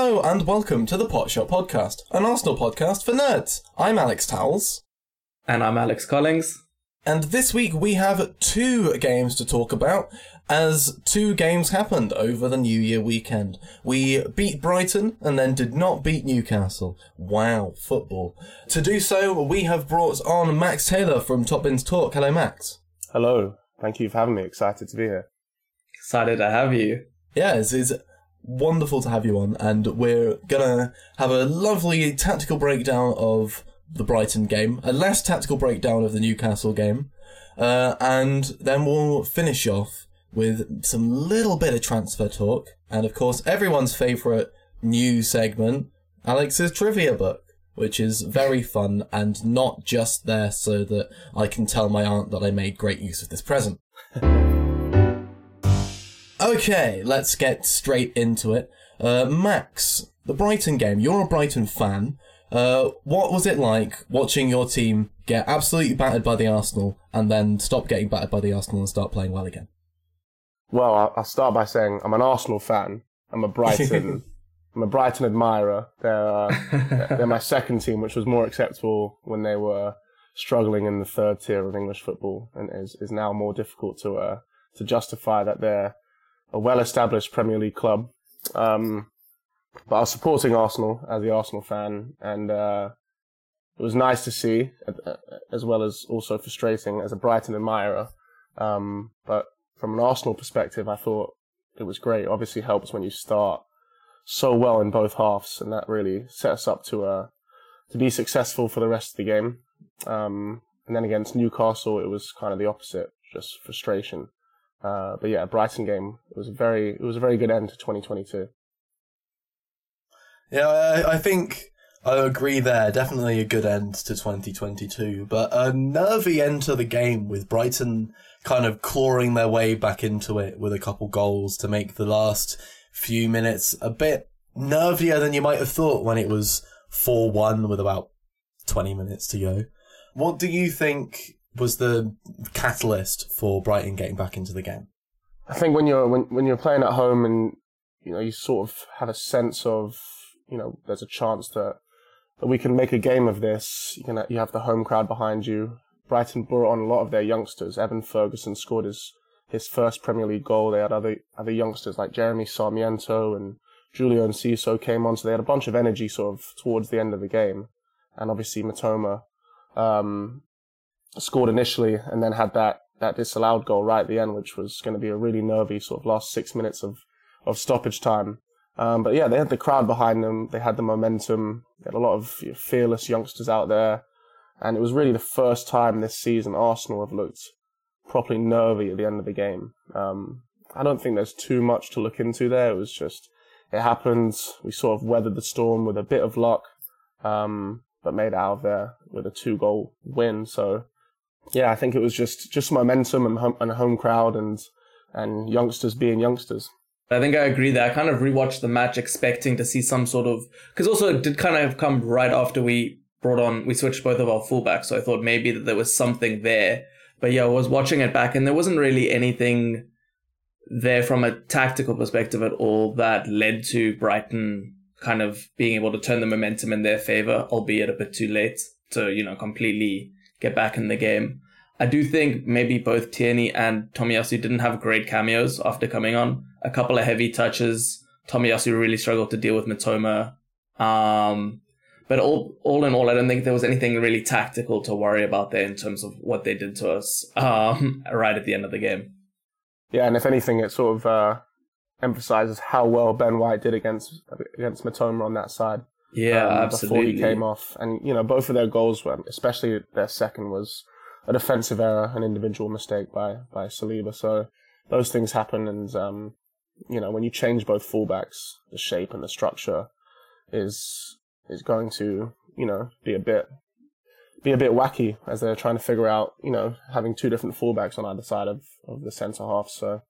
Hello and welcome to the Potshot Podcast, an Arsenal podcast for nerds. I'm Alex Towells, And I'm Alex Collings. and this week we have two games to talk about, as two games happened over the New Year weekend. We beat Brighton and then did not beat Newcastle. Wow, football. To do so, we have brought on Max Taylor from Top Bins Talk. Hello, Max. Hello. Thank you for having me. Excited to be here. Excited to have you. Yeah, it's, it's wonderful to have you on, and we're gonna have a lovely tactical breakdown of the Brighton game, a less tactical breakdown of the Newcastle game, uh, and then we'll finish off with some little bit of transfer talk, and of course, everyone's favourite new segment, Alex's trivia book. Which is very fun and not just there so that I can tell my aunt that I made great use of this present. Okay, let's get straight into it. Uh, Max, the Brighton game. You're a Brighton fan. Uh, what was it like watching your team get absolutely battered by the Arsenal and then stop getting battered by the Arsenal and start playing well again? Well, I'll- start by saying I'm an Arsenal fan. I'm a Brighton. I'm a Brighton admirer. They're uh, they're my second team, which was more acceptable when they were struggling in the third tier of English football, and is is now more difficult to uh, to justify that they're a well-established Premier League club. Um, but I was supporting Arsenal as the Arsenal fan, and uh, it was nice to see, uh, as well as also frustrating as a Brighton admirer. Um, but from an Arsenal perspective, I thought it was great. Obviously, helps when you start so well in both halves, and that really set us up to uh, to be successful for the rest of the game. Um, and then against Newcastle, it was kind of the opposite, just frustration. Uh, but yeah, Brighton game it was a very it was a very good end to 2022. Yeah, I, I think I agree there. Definitely a good end to 2022, but a nervy end to the game with Brighton kind of clawing their way back into it with a couple goals to make the last few minutes a bit nervier than you might have thought when it was 4 1 with about 20 minutes to go. What do you think was the catalyst for Brighton getting back into the game? I think when you're when when you're playing at home and you know you sort of have a sense of you know there's a chance that that we can make a game of this. You can you have the home crowd behind you. Brighton brought on a lot of their youngsters. Evan Ferguson scored his his first Premier League goal. They had other other youngsters like Jeremy Sarmiento and Julio Enciso came on, so they had a bunch of energy sort of towards the end of the game. And obviously Mitoma um, scored initially and then had that that disallowed goal right at the end, which was going to be a really nervy sort of last six minutes of, of stoppage time. Um, but yeah, they had the crowd behind them. They had the momentum. They had a lot of fearless youngsters out there. And it was really the first time this season Arsenal have looked properly nervy at the end of the game. Um, I don't think there's too much to look into there. It was just, it happened. We sort of weathered the storm with a bit of luck, um, but made out of there with a two goal win. So yeah, I think it was just just momentum and home, and home crowd and and youngsters being youngsters. I think I agree that I kind of rewatched the match expecting to see some sort of because also it did kind of come right after we brought on we switched both of our fullbacks, so I thought maybe that there was something there. But yeah, I was watching it back and there wasn't really anything there from a tactical perspective at all that led to Brighton kind of being able to turn the momentum in their favor, albeit a bit too late to, you know, completely get back in the game. I do think maybe both Tierney and Tomiyasu didn't have great cameos after coming on. A couple of heavy touches. Tomiyasu really struggled to deal with Mitoma. Um, but all, all in all, I don't think there was anything really tactical to worry about there in terms of what they did to us um, right at the end of the game. Yeah, and if anything, it sort of uh, emphasizes how well Ben White did against against Mitoma on that side. Yeah, um, absolutely. Before he came off, and you know both of their goals were, especially their second, was a defensive error, an individual mistake by by Saliba. So those things happen, and um, you know when you change both fullbacks, the shape and the structure is is going to you know be a bit be a bit wacky as they're trying to figure out you know having two different fullbacks on either side of, of the centre half. So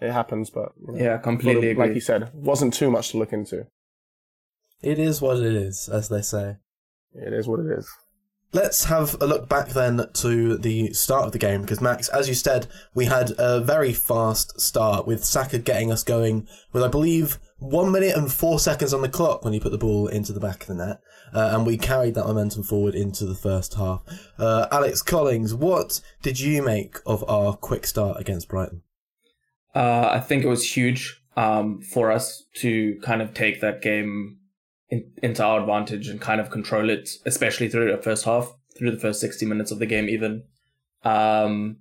it happens, but you know, Yeah, completely agree. like you said, wasn't too much to look into. It is what it is, as they say. It is what it is. let's have a look back then to the start of the game because Max, as you said, we had a very fast start with Saka getting us going with, I believe, one minute and four seconds on the clock when he put the ball into the back of the net, uh, and we carried that momentum forward into the first half. Uh, Alex Collings, what did you make of our quick start against Brighton? Uh, I think it was huge um, for us to kind of take that game in, into our advantage and kind of control it, especially through the first half, through the first 60 minutes of the game, even. Um,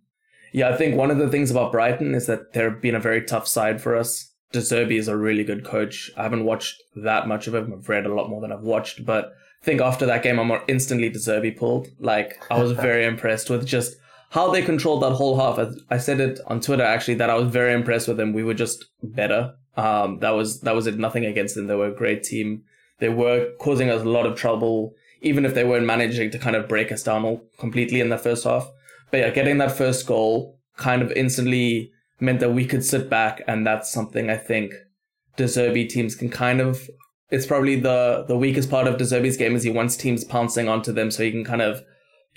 yeah, I think one of the things about Brighton is that they've been a very tough side for us. De Zerbi is a really good coach. I haven't watched that much of him. I've read a lot more than I've watched, but I think after that game, I'm instantly De Zerbi pulled. Like, I was very impressed with just how they controlled that whole half. I said it on Twitter actually that I was very impressed with them. We were just better. Um, that was that was it. Nothing against them. They were a great team. They were causing us a lot of trouble, even if they weren't managing to kind of break us down completely in the first half. But yeah, getting that first goal kind of instantly meant that we could sit back, and that's something I think De Zerbi teams can kind of. It's probably the the weakest part of De Zerbi's game is he wants teams pouncing onto them, so he can kind of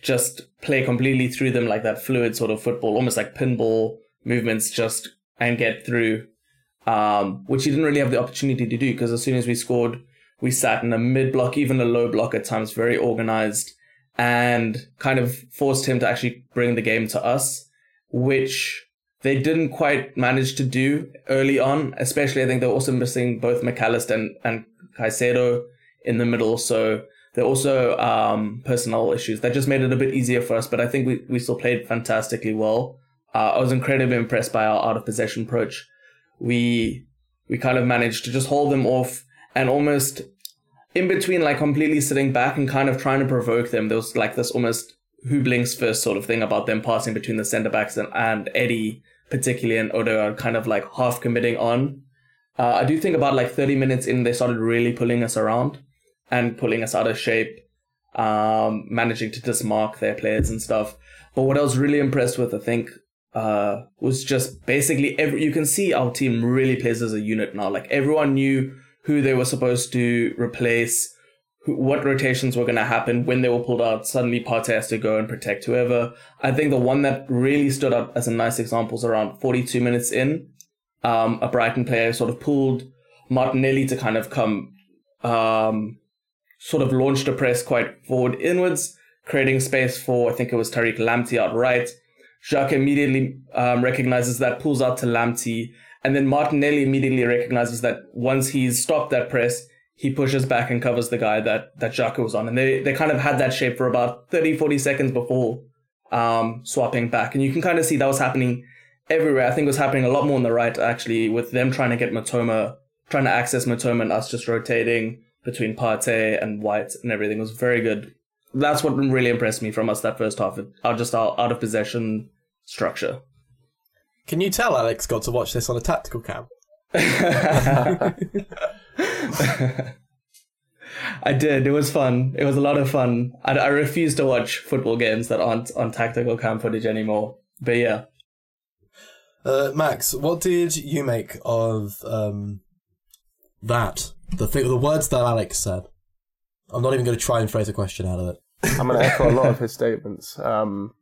just play completely through them like that fluid sort of football, almost like pinball movements, just and get through. Um, which he didn't really have the opportunity to do because as soon as we scored, we sat in a mid block, even a low block at times, very organized, and kind of forced him to actually bring the game to us, which they didn't quite manage to do early on. Especially, I think they're also missing both Mac Allister and, and Caicedo in the middle. So there are also um, personnel issues that just made it a bit easier for us. But I think we, we still played fantastically well. Uh, I was incredibly impressed by our out of possession approach. We we kind of managed to just hold them off and almost in between like completely sitting back and kind of trying to provoke them. There was like this almost who blinks first sort of thing about them passing between the centre backs and, and Eddie particularly and Odegaard kind of like half committing on. Uh, I do think about like 30 minutes in, they started really pulling us around and pulling us out of shape, um, managing to dismark their players and stuff. But what I was really impressed with, I think, uh, was just basically every, you can see our team really plays as a unit now. Like everyone knew who they were supposed to replace, who, what rotations were going to happen when they were pulled out. Suddenly Partey has to go and protect whoever. I think the one that really stood out as a nice example is around 42 minutes in. Um, a Brighton player sort of pulled Martinelli to kind of come, um, sort of launched a press quite forward inwards, creating space for, I think it was Tariq Lamptey out right. Xhaka immediately um, recognizes that, pulls out to Lamptey, and then Martinelli immediately recognizes that once he's stopped that press, he pushes back and covers the guy that, that Xhaka was on. And they, they kind of had that shape for about 30, 40 seconds before um, swapping back. And you can kind of see that was happening everywhere. I think it was happening a lot more on the right, actually, with them trying to get Mitoma, trying to access Mitoma and us just rotating between Partey and White and everything. It was very good. That's what really impressed me from us that first half. Our just our out of possession structure. Can you tell Alex got to watch this on a tactical cam? I did. It was fun. It was a lot of fun. I, I refuse to watch football games that aren't on tactical cam footage anymore. But yeah. Uh, Max, what did you make of um, that? The thing, the words that Alex said. I'm not even going to try and phrase a question out of it. I'm going to echo a lot of his statements. Um,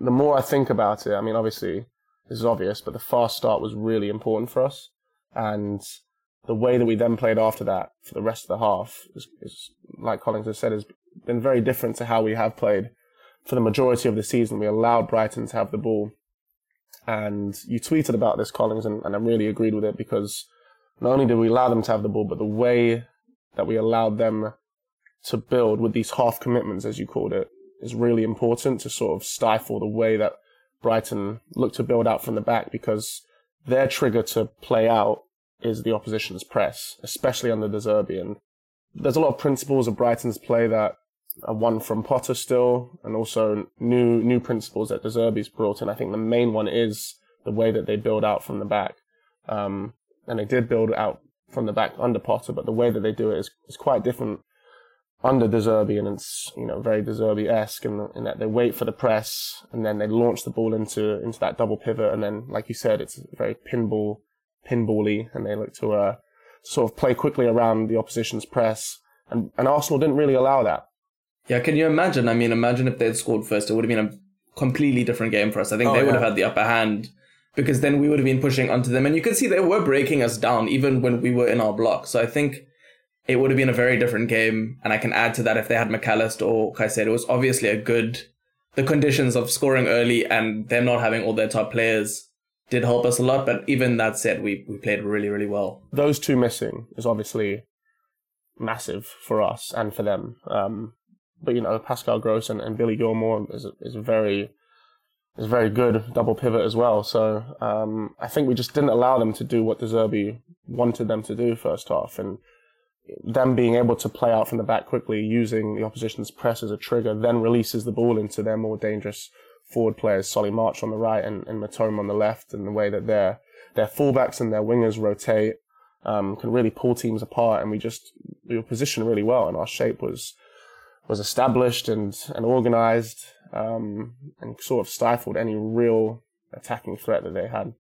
the more I think about it, I mean, obviously, this is obvious, but the fast start was really important for us. And the way that we then played after that for the rest of the half is, is, like Collings has said, has been very different to how we have played for the majority of the season. We allowed Brighton to have the ball. And you tweeted about this, Collings, and, and I really agreed with it because not only did we allow them to have the ball, but the way that we allowed them to build with these half commitments, as you called it, is really important to sort of stifle the way that Brighton look to build out from the back because their trigger to play out is the opposition's press, especially under De Zerbi. And there's a lot of principles of Brighton's play that are one from Potter still, and also new new principles that De Zerbi's brought in. I think the main one is the way that they build out from the back. Um, and they did build out from the back under Potter, but the way that they do it is, is quite different under De Zerbi, and it's you know very De Zerbi esque, in, in that they wait for the press and then they launch the ball into into that double pivot, and then like you said, it's very pinball pinbally, and they look to uh, sort of play quickly around the opposition's press, and and Arsenal didn't really allow that. Yeah, can you imagine? I mean, imagine if they'd scored first. It would have been a completely different game for us. I think Oh, they would yeah. have had the upper hand because then we would have been pushing onto them. And you can see they were breaking us down even when we were in our block. So I think it would have been a very different game. And I can add to that if they had Mac Allister or Caicedo, it was obviously a good. The conditions of scoring early and them not having all their top players did help us a lot. But even that said, we, we played really, really well. Those two missing is obviously massive for us and for them. Um, but you know, Pascal Gross and, and Billy Gilmour is is a very is very good double pivot as well. So um, I think we just didn't allow them to do what De Zerbi wanted them to do first half, and them being able to play out from the back quickly, using the opposition's press as a trigger, then releases the ball into their more dangerous forward players, Solly March on the right and, and Mitoma on the left, and the way that their their fullbacks and their wingers rotate um, can really pull teams apart. And we just we were positioned really well, and our shape was was established and and organized, um, and sort of stifled any real attacking threat that they had.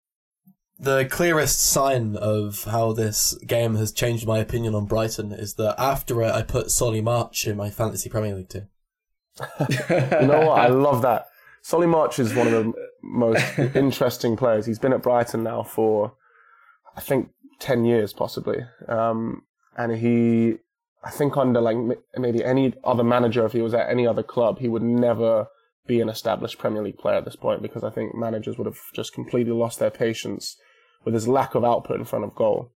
The clearest sign of how this game has changed my opinion on Brighton is that after it, I put Solly March in my fantasy Premier League team. You know what? I love that. Solly March is one of the most interesting players. He's been at Brighton now for, I think, 10 years possibly. Um, and he, I think under like maybe any other manager, if he was at any other club, he would never be an established Premier League player at this point because I think managers would have just completely lost their patience with his lack of output in front of goal.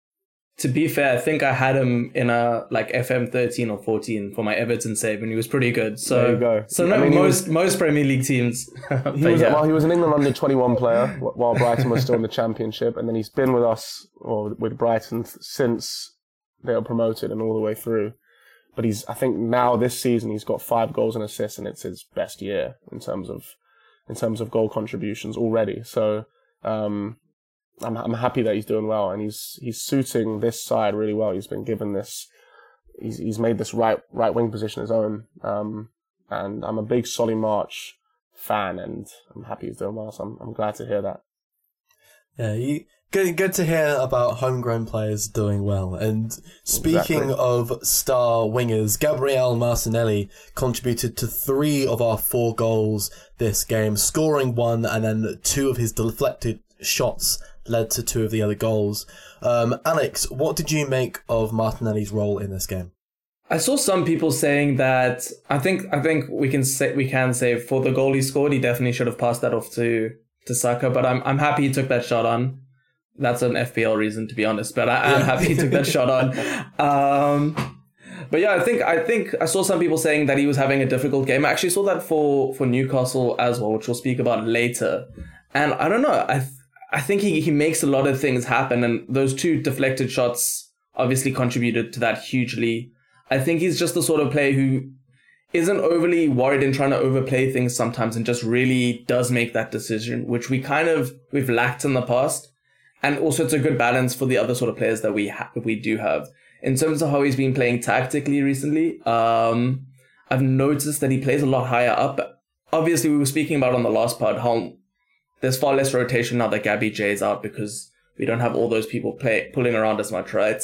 To be fair, I think I had him in a like FM thirteen or fourteen for my Everton save, and he was pretty good. So go. So I mean, most most Premier League teams. He was, yeah. well, he was an England under 21 player while Brighton was still in the Championship, and then he's been with us or with Brighton since they were promoted and all the way through. But he's, I think now this season he's got five goals and assists, and it's his best year in terms of in terms of goal contributions already. So um, I'm I'm happy that he's doing well, and he's he's suiting this side really well. He's been given this. He's he's made this right right wing position his own, um, and I'm a big Solly March fan, and I'm happy he's doing well. So I'm I'm glad to hear that. Yeah, you, good, good to hear about homegrown players doing well. And speaking Exactly. of star wingers, Gabriel Martinelli contributed to three of our four goals this game, scoring one, and then two of his deflected shots led to two of the other goals. Um, Alex, what did you make of Martinelli's role in this game? I saw some people saying that I think I think we can say we can say for the goal he scored, he definitely should have passed that off to to Saka. But I'm I'm happy he took that shot on. That's an FPL reason to be honest, but I am Yeah. happy he took that shot on. Um, but yeah, I think I think I saw some people saying that he was having a difficult game. I actually saw that for for Newcastle as well, which we'll speak about later. And I don't know, I I think he he makes a lot of things happen, and those two deflected shots obviously contributed to that hugely. I think he's just the sort of player who isn't overly worried in trying to overplay things sometimes and just really does make that decision, which we kind of we've lacked in the past. And also it's a good balance for the other sort of players that we ha- we do have. In terms of how he's been playing tactically recently, um, I've noticed that he plays a lot higher up. Obviously, we were speaking about on the last part how there's far less rotation now that Gabby J is out because we don't have all those people play pulling around as much, right?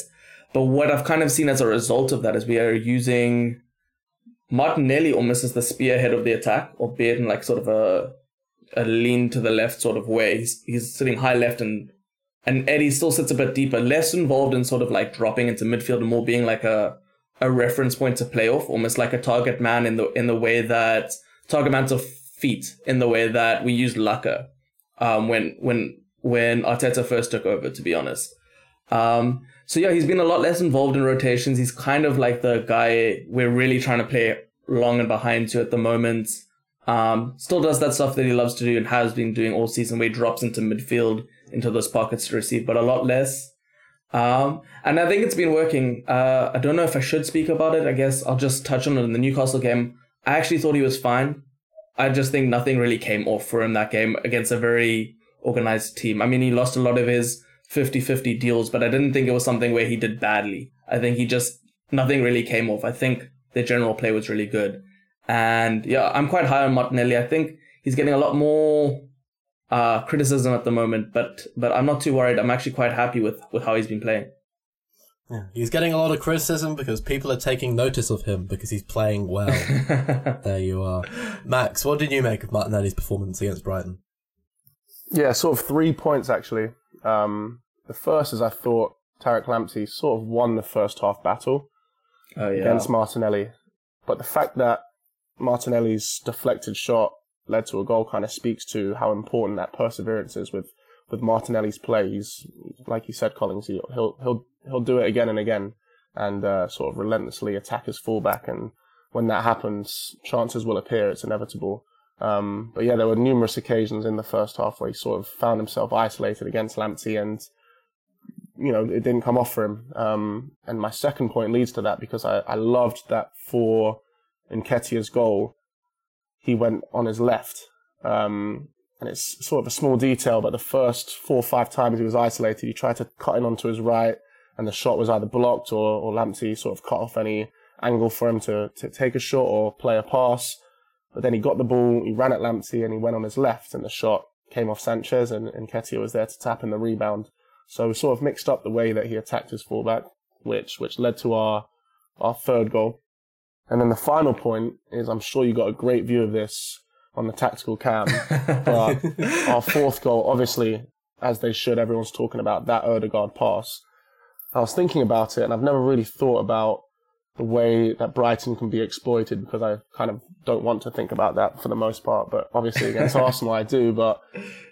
But what I've kind of seen as a result of that is we are using Martinelli almost as the spearhead of the attack, albeit in like sort of a a lean to the left sort of way. He's, he's sitting high left and and Eddie still sits a bit deeper, less involved in sort of like dropping into midfield and more being like a a reference point to play off, almost like a target man in the in the way that target man's of feet in the way that we use Laca um, when when when Arteta first took over. To be honest, um, so yeah, he's been a lot less involved in rotations. He's kind of like the guy we're really trying to play long and behind to at the moment. Um, still does that stuff that he loves to do and has been doing all season, where he drops into midfield into those pockets to receive, but a lot less. Um, and I think it's been working. Uh, I don't know if I should speak about it. I guess I'll just touch on it in the Newcastle game. I actually thought he was fine. I just think nothing really came off for him that game against a very organized team. I mean, he lost a lot of his 50-50 deals, but I didn't think it was something where he did badly. I think he just, nothing really came off. I think the general play was really good. And yeah, I'm quite high on Martinelli. I think he's getting a lot more uh, criticism at the moment, but but I'm not too worried. I'm actually quite happy with, with how he's been playing. Yeah. He's getting a lot of criticism because people are taking notice of him because he's playing well. there you are. Max, what did you make of Martinelli's performance against Brighton? Yeah, sort of three points actually. Um, the first is I thought Tariq Lamptey sort of won the first half battle Oh yeah. against Martinelli. But the fact that Martinelli's deflected shot led to a goal kind of speaks to how important that perseverance is with, with Martinelli's play. He's, like you said, Collings, he- he'll, he'll, he'll do it again and again and uh, sort of relentlessly attack his fullback. And when that happens, chances will appear. It's inevitable. Um, but yeah, there were numerous occasions in the first half where he sort of found himself isolated against Lamptey and you know, it didn't come off for him. Um, and my second point leads to that because I, I loved that for Nketiah's goal, he went on his left. Um, and it's sort of a small detail, but the first four or five times he was isolated, he tried to cut in onto his right, and the shot was either blocked or, or Lamptey sort of cut off any angle for him to, to take a shot or play a pass. But then he got the ball, he ran at Lamptey, and he went on his left, and the shot came off Sanchez, and, and Nketiah was there to tap in the rebound. So we sort of mixed up the way that he attacked his fullback, which which led to our our third goal. And then the final point is I'm sure you got a great view of this on the tactical cam. but our fourth goal, obviously, as they should, everyone's talking about that Odegaard pass. I was thinking about it and I've never really thought about the way that Brighton can be exploited because I kind of don't want to think about that for the most part. But obviously against Arsenal I do. But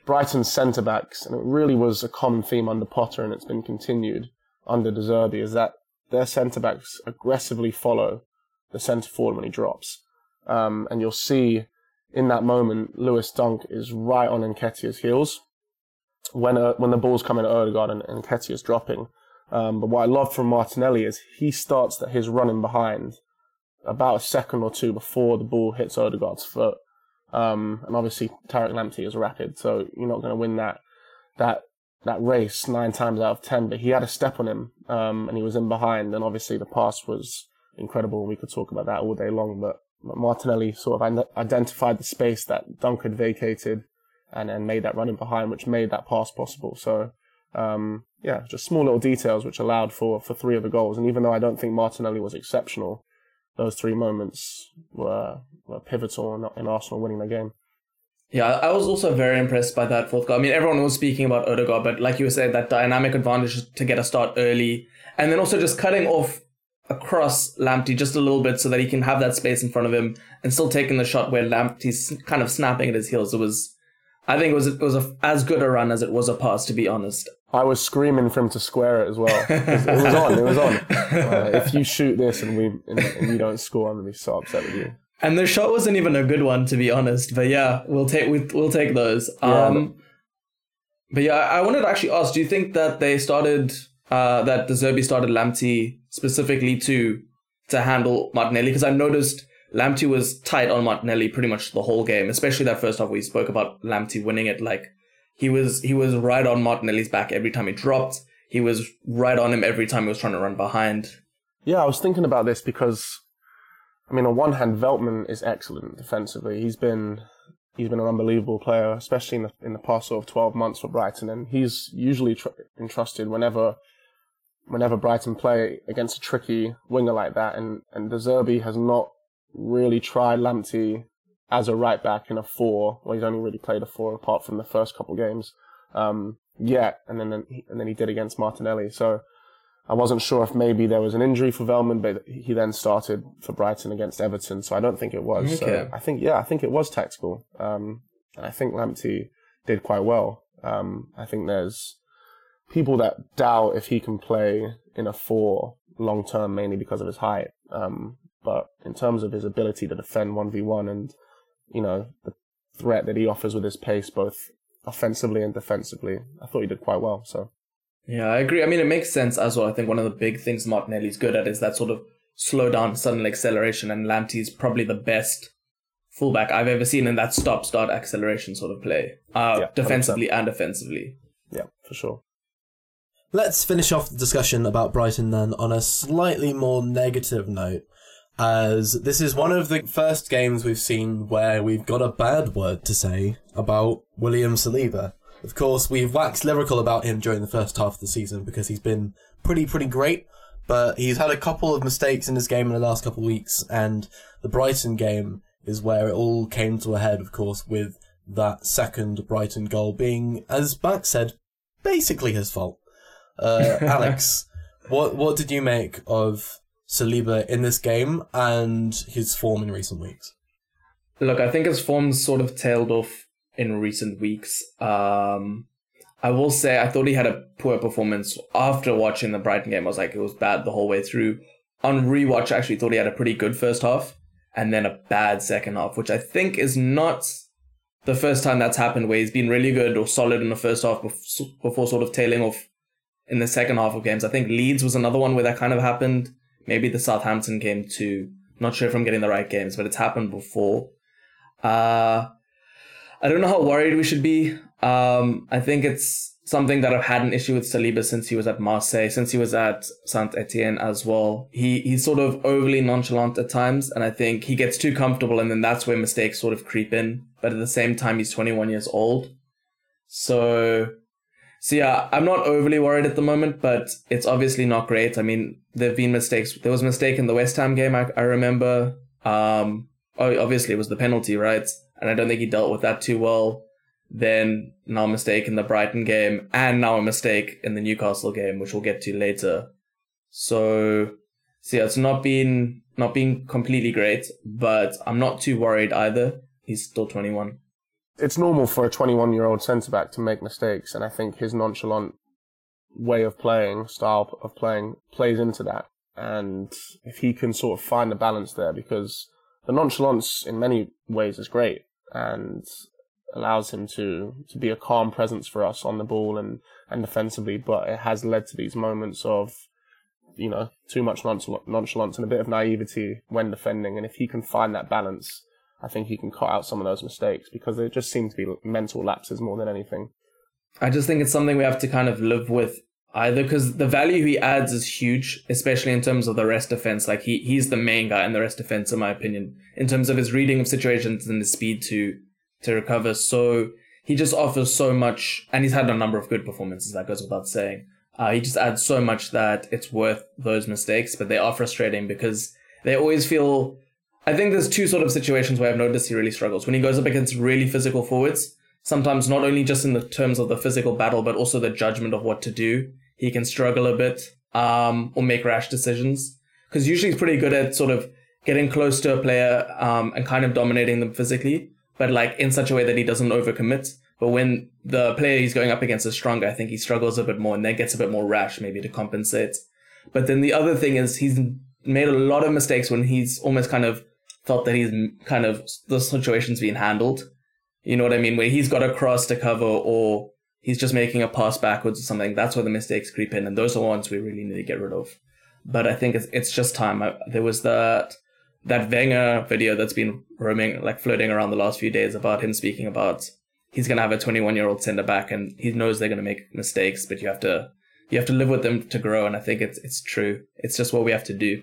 Brighton's centre backs, and it really was a common theme under Potter, and it's been continued under De Zerbi, is that their centre backs aggressively follow the centre forward when he drops. Um, and you'll see in that moment, Lewis Dunk is right on Nketiah's heels when uh, when the ball's coming at Odegaard and, and Nketiah's dropping. Um, but what I love from Martinelli is he starts that his running behind about a second or two before the ball hits Odegaard's foot. Um, and obviously Tariq Lamptey is rapid, so you're not going to win that that that race nine times out of ten. But he had a step on him, um, and he was in behind, and obviously the pass was incredible. We could talk about that all day long, but Martinelli sort of identified the space that Dunk had vacated, and then made that running behind, which made that pass possible. So. Um, yeah, just small little details which allowed for, for three of the goals. And even though I don't think Martinelli was exceptional, those three moments were were pivotal in, in Arsenal winning the game. Yeah, I was also very impressed by that fourth goal. I mean, everyone was speaking about Odegaard, but like you were saying, that dynamic advantage to get a start early, and then also just cutting off across Lamptey just a little bit so that he can have that space in front of him and still taking the shot where Lamptey's kind of snapping at his heels. It was, I think, it was it was a, as good a run as it was a pass, to be honest. I was screaming for him to square it as well. It was on. It was on. Uh, if you shoot this and we and, and you don't score, I'm gonna be so upset with you. And the shot wasn't even a good one, to be honest. But yeah, we'll take we, we'll take those. Yeah, Um, but yeah, I wanted to actually ask: Do you think that they started uh, that De Zerbi started Lamptey specifically to to handle Martinelli? Because I noticed Lamptey was tight on Martinelli pretty much the whole game, especially that first half we spoke about Lamptey winning it. Like he was he was right on Martinelli's back every time he dropped. He was right on him every time he was trying to run behind. Yeah, I was thinking about this because, I mean, on one hand, Veltman is excellent defensively. He's been he's been an unbelievable player, especially in the in the past sort of twelve months for Brighton, and he's usually tr- entrusted whenever whenever Brighton play against a tricky winger like that, and and De Zerbi has not really tried Lamptey as a right back in a four. Well, he's only really played a four apart from the first couple games. Um, yet, and then and then he did against Martinelli. So I wasn't sure if maybe there was an injury for Veltman, but he then started for Brighton against Everton, so I don't think it was. So I think yeah, I think it was tactical. Um, and I think Lamptey did quite well. Um, I think there's people that doubt if he can play in a four long term, mainly because of his height. Um, but in terms of his ability to defend one v one and you know the threat that he offers with his pace, both offensively and defensively, I thought he did quite well. So. Yeah, I agree. I mean, it makes sense as well. I think one of the big things Martinelli's good at is that sort of slow down, sudden acceleration, and Lamptey's probably the best fullback I've ever seen in that stop start acceleration sort of play, uh, Yeah, 100%. defensively and offensively. Yeah, for sure. Let's finish off the discussion about Brighton then on a slightly more negative note, as this is one of the first games we've seen where we've got a bad word to say about William Saliba. Of course, we've waxed lyrical about him during the first half of the season because he's been pretty, pretty great. but he's had a couple of mistakes in his game in the last couple of weeks, and the Brighton game is where it all came to a head, of course, with that second Brighton goal being, as Max said, basically his fault. Uh, Alex, what what did you make of Saliba in this game and his form in recent weeks? Look, I think his form sort of tailed off in recent weeks. Um, I will say I thought he had a poor performance after watching the Brighton game. I was like, it was bad the whole way through. On rewatch, I actually thought he had a pretty good first half and then a bad second half, which I think is not the first time that's happened where he's been really good or solid in the first half before sort of tailing off in the second half of games. I think Leeds was another one where that kind of happened. Maybe the Southampton game too. Not sure if I'm getting the right games, but it's happened before. Uh, I don't know how worried we should be. Um, I think it's something that I've had an issue with Saliba since he was at Marseille, since he was at Saint Etienne as well. He he's sort of overly nonchalant at times, and I think he gets too comfortable, and then that's where mistakes sort of creep in. But at the same time, he's 21 years old, so so yeah, I'm not overly worried at the moment, but it's obviously not great. I mean, there've been mistakes. There was a mistake in the West Ham game. I, I remember. Um, obviously it was the penalty, right? And I don't think he dealt with that too well. Then now a mistake in the Brighton game, and now a mistake in the Newcastle game, which we'll get to later. So, so yeah, it's not been not been completely great, but I'm not too worried either. He's still 21 it's normal for a 21 year old centre back to make mistakes, and I think his nonchalant way of playing, style of playing, plays into that. And if he can sort of find the balance there, because the nonchalance in many ways is great and allows him to, to be a calm presence for us on the ball and, and defensively, but it has led to these moments of, you know, too much nonchalance and a bit of naivety when defending. And if he can find that balance, I think he can cut out some of those mistakes because they just seem to be mental lapses more than anything. I just think it's something we have to kind of live with either because the value he adds is huge, especially in terms of the rest defense. Like he he's the main guy in the rest defense, in my opinion, in terms of his reading of situations and the speed to to recover. So he just offers so much, and he's had a number of good performances. That goes without saying. Uh, he just adds so much that it's worth those mistakes, but they are frustrating because they always feel I think there's two sort of situations where I've noticed he really struggles. When he goes up against really physical forwards, sometimes not only just in the terms of the physical battle, but also the judgment of what to do, he can struggle a bit um, or make rash decisions. Because usually he's pretty good at sort of getting close to a player um, and kind of dominating them physically, but like in such a way that he doesn't overcommit. But when the player he's going up against is stronger, I think he struggles a bit more and then gets a bit more rash maybe to compensate. But then the other thing is he's made a lot of mistakes when he's almost kind of felt that he's kind of the situation's being handled. You know what I mean? Where he's got a cross to cover or he's just making a pass backwards or something. That's where the mistakes creep in, and those are the ones we really need to get rid of. But I think it's it's just time. I, there was that that Wenger video that's been roaming like floating around the last few days about him speaking about he's gonna have a 21 year old centre back and he knows they're gonna make mistakes, but you have to you have to live with them to grow. And I think it's it's true. It's just what we have to do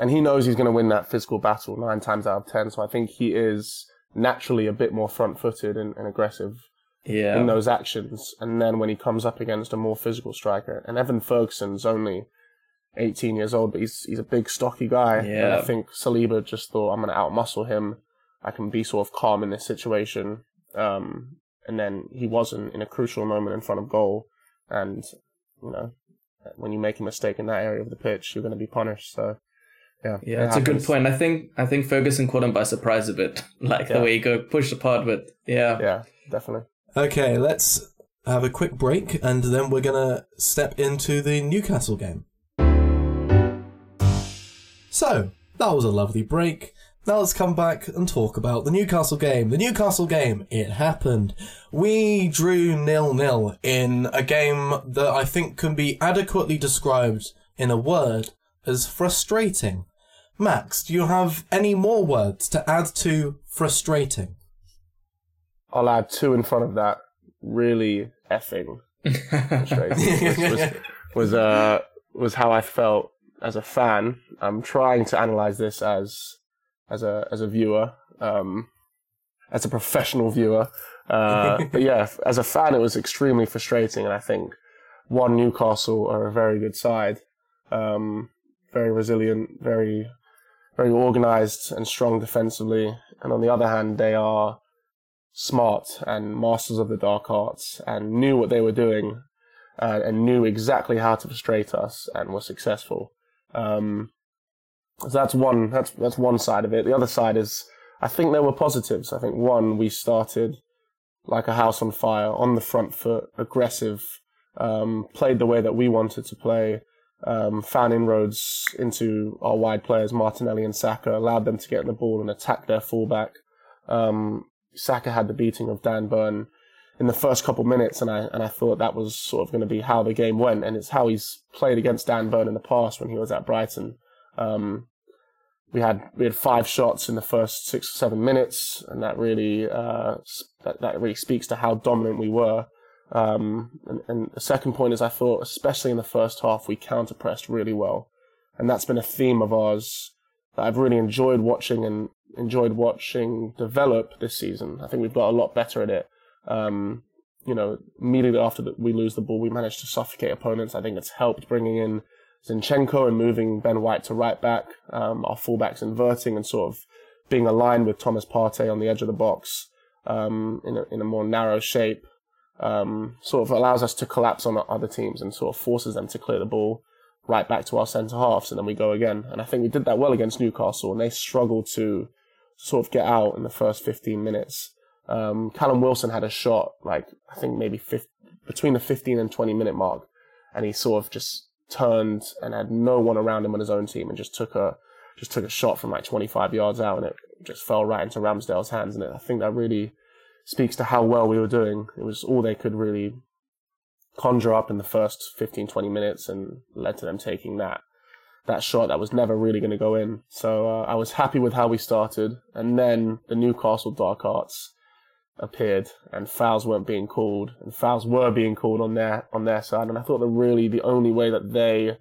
and he knows he's going to win that physical battle nine times out of ten. So I think he is naturally a bit more front-footed and, and aggressive yeah. in those actions. And then when he comes up against a more physical striker, and Evan Ferguson's only 18 years old, but he's he's a big, stocky guy. Yeah. And I think Saliba just thought, I'm going to outmuscle him. I can be sort of calm in this situation. Um, and then he wasn't in a crucial moment in front of goal. And, you know, when you make a mistake in that area of the pitch, you're going to be punished. So yeah, yeah, it's a good point. I think I think Ferguson caught him by surprise a bit, like yeah. the way he go pushed apart. But yeah, yeah, definitely. Okay, let's have a quick break, and then we're gonna step into the Newcastle game. So that was a lovely break. Now let's come back and talk about the Newcastle game. The Newcastle game, it happened. We drew nil nil in a game that I think can be adequately described in a word as frustrating. Max, do you have any more words to add to frustrating? I'll add two in front of that. Really effing frustrating was, was, was, uh, was how I felt as a fan. I'm trying to analyze this as as a as a viewer, um, as a professional viewer. Uh, but yeah, as a fan, it was extremely frustrating, and I think one Newcastle are a very good side, Um, very resilient, very very organized and strong defensively. And on the other hand, they are smart and masters of the dark arts and knew what they were doing uh, and knew exactly how to frustrate us and were successful. Um, so that's one that's that's one side of it. The other side is I think there were positives. I think one we started like a house on fire on the front foot, aggressive, um, played the way that we wanted to play, um, found inroads into our wide players Martinelli and Saka, allowed them to get the ball and attack their fullback. Um, Saka had the beating of Dan Burn in the first couple minutes, and I and I thought that was sort of going to be how the game went, and it's how he's played against Dan Burn in the past when he was at Brighton. Um, we had we had five shots in the first six or seven minutes, and that really uh, that that really speaks to how dominant we were. Um, and, and the second point is I thought, especially in the first half, we counter pressed really well, and that's been a theme of ours that I've really enjoyed watching and enjoyed watching develop this season. I think we've got a lot better at it. Um, you know, immediately after the, we lose the ball, we managed to suffocate opponents. I think it's helped bringing in Zinchenko and moving Ben White to right back, um, our fullbacks inverting and sort of being aligned with Thomas Partey on the edge of the box um, in, a, in a more narrow shape. Um, sort of allows us to collapse on other teams and sort of forces them to clear the ball right back to our centre halves, and then we go again. And I think we did that well against Newcastle, and they struggled to sort of get out in the first 15 minutes. Um, Callum Wilson had a shot, like I think maybe 50, between the 15 and 20 minute mark, and he sort of just turned and had no one around him on his own team, and just took a just took a shot from like 25 yards out, and it just fell right into Ramsdale's hands. And it, I think that really speaks to how well we were doing. It was all they could really conjure up in the first 15, 20 minutes, and led to them taking that that shot that was never really going to go in. So uh, I was happy with how we started, and then the Newcastle Dark Arts appeared, and fouls weren't being called, and fouls were being called on their on their side, and I thought that really the only way that they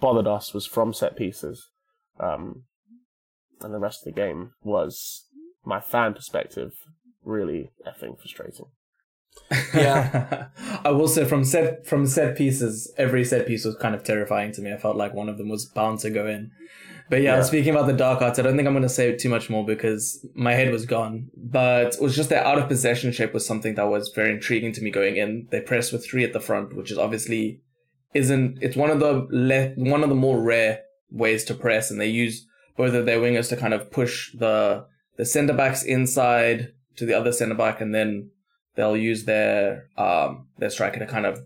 bothered us was from set pieces, um, and the rest of the game was my fan perspective really effing frustrating. Yeah, I will say from set from set pieces, every set piece was kind of terrifying to me. I felt like one of them was bound to go in. But yeah, Yeah. speaking about the dark arts, I don't think I'm going to say too much more because my head was gone. But it was just their out of possession shape was something that was very intriguing to me going in. They pressed with three at the front, which is obviously isn't. It's one of the le- one of the more rare ways to press, and they use both of their wingers to kind of push the the centre backs inside to the other centre back, and then they'll use their um their striker to kind of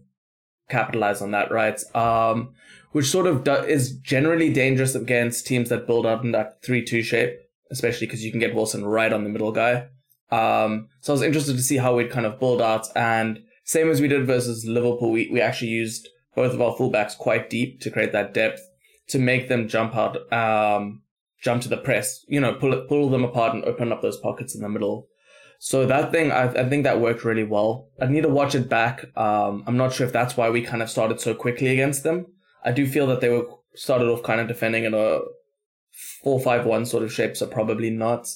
capitalize on that, right? Um, which sort of do- is generally dangerous against teams that build up in that three-two shape, especially because you can get Wilson right on the middle guy. Um, so I was interested to see how we'd kind of build out, and same as we did versus Liverpool, we we actually used both of our fullbacks quite deep to create that depth to make them jump out, um, jump to the press, you know, pull pull them apart and open up those pockets in the middle. So that thing, I, I think that worked really well. I need to watch it back. Um, I'm not sure if that's why we kind of started so quickly against them. I do feel that they were started off kind of defending in a four-five-one sort of shape, so probably not.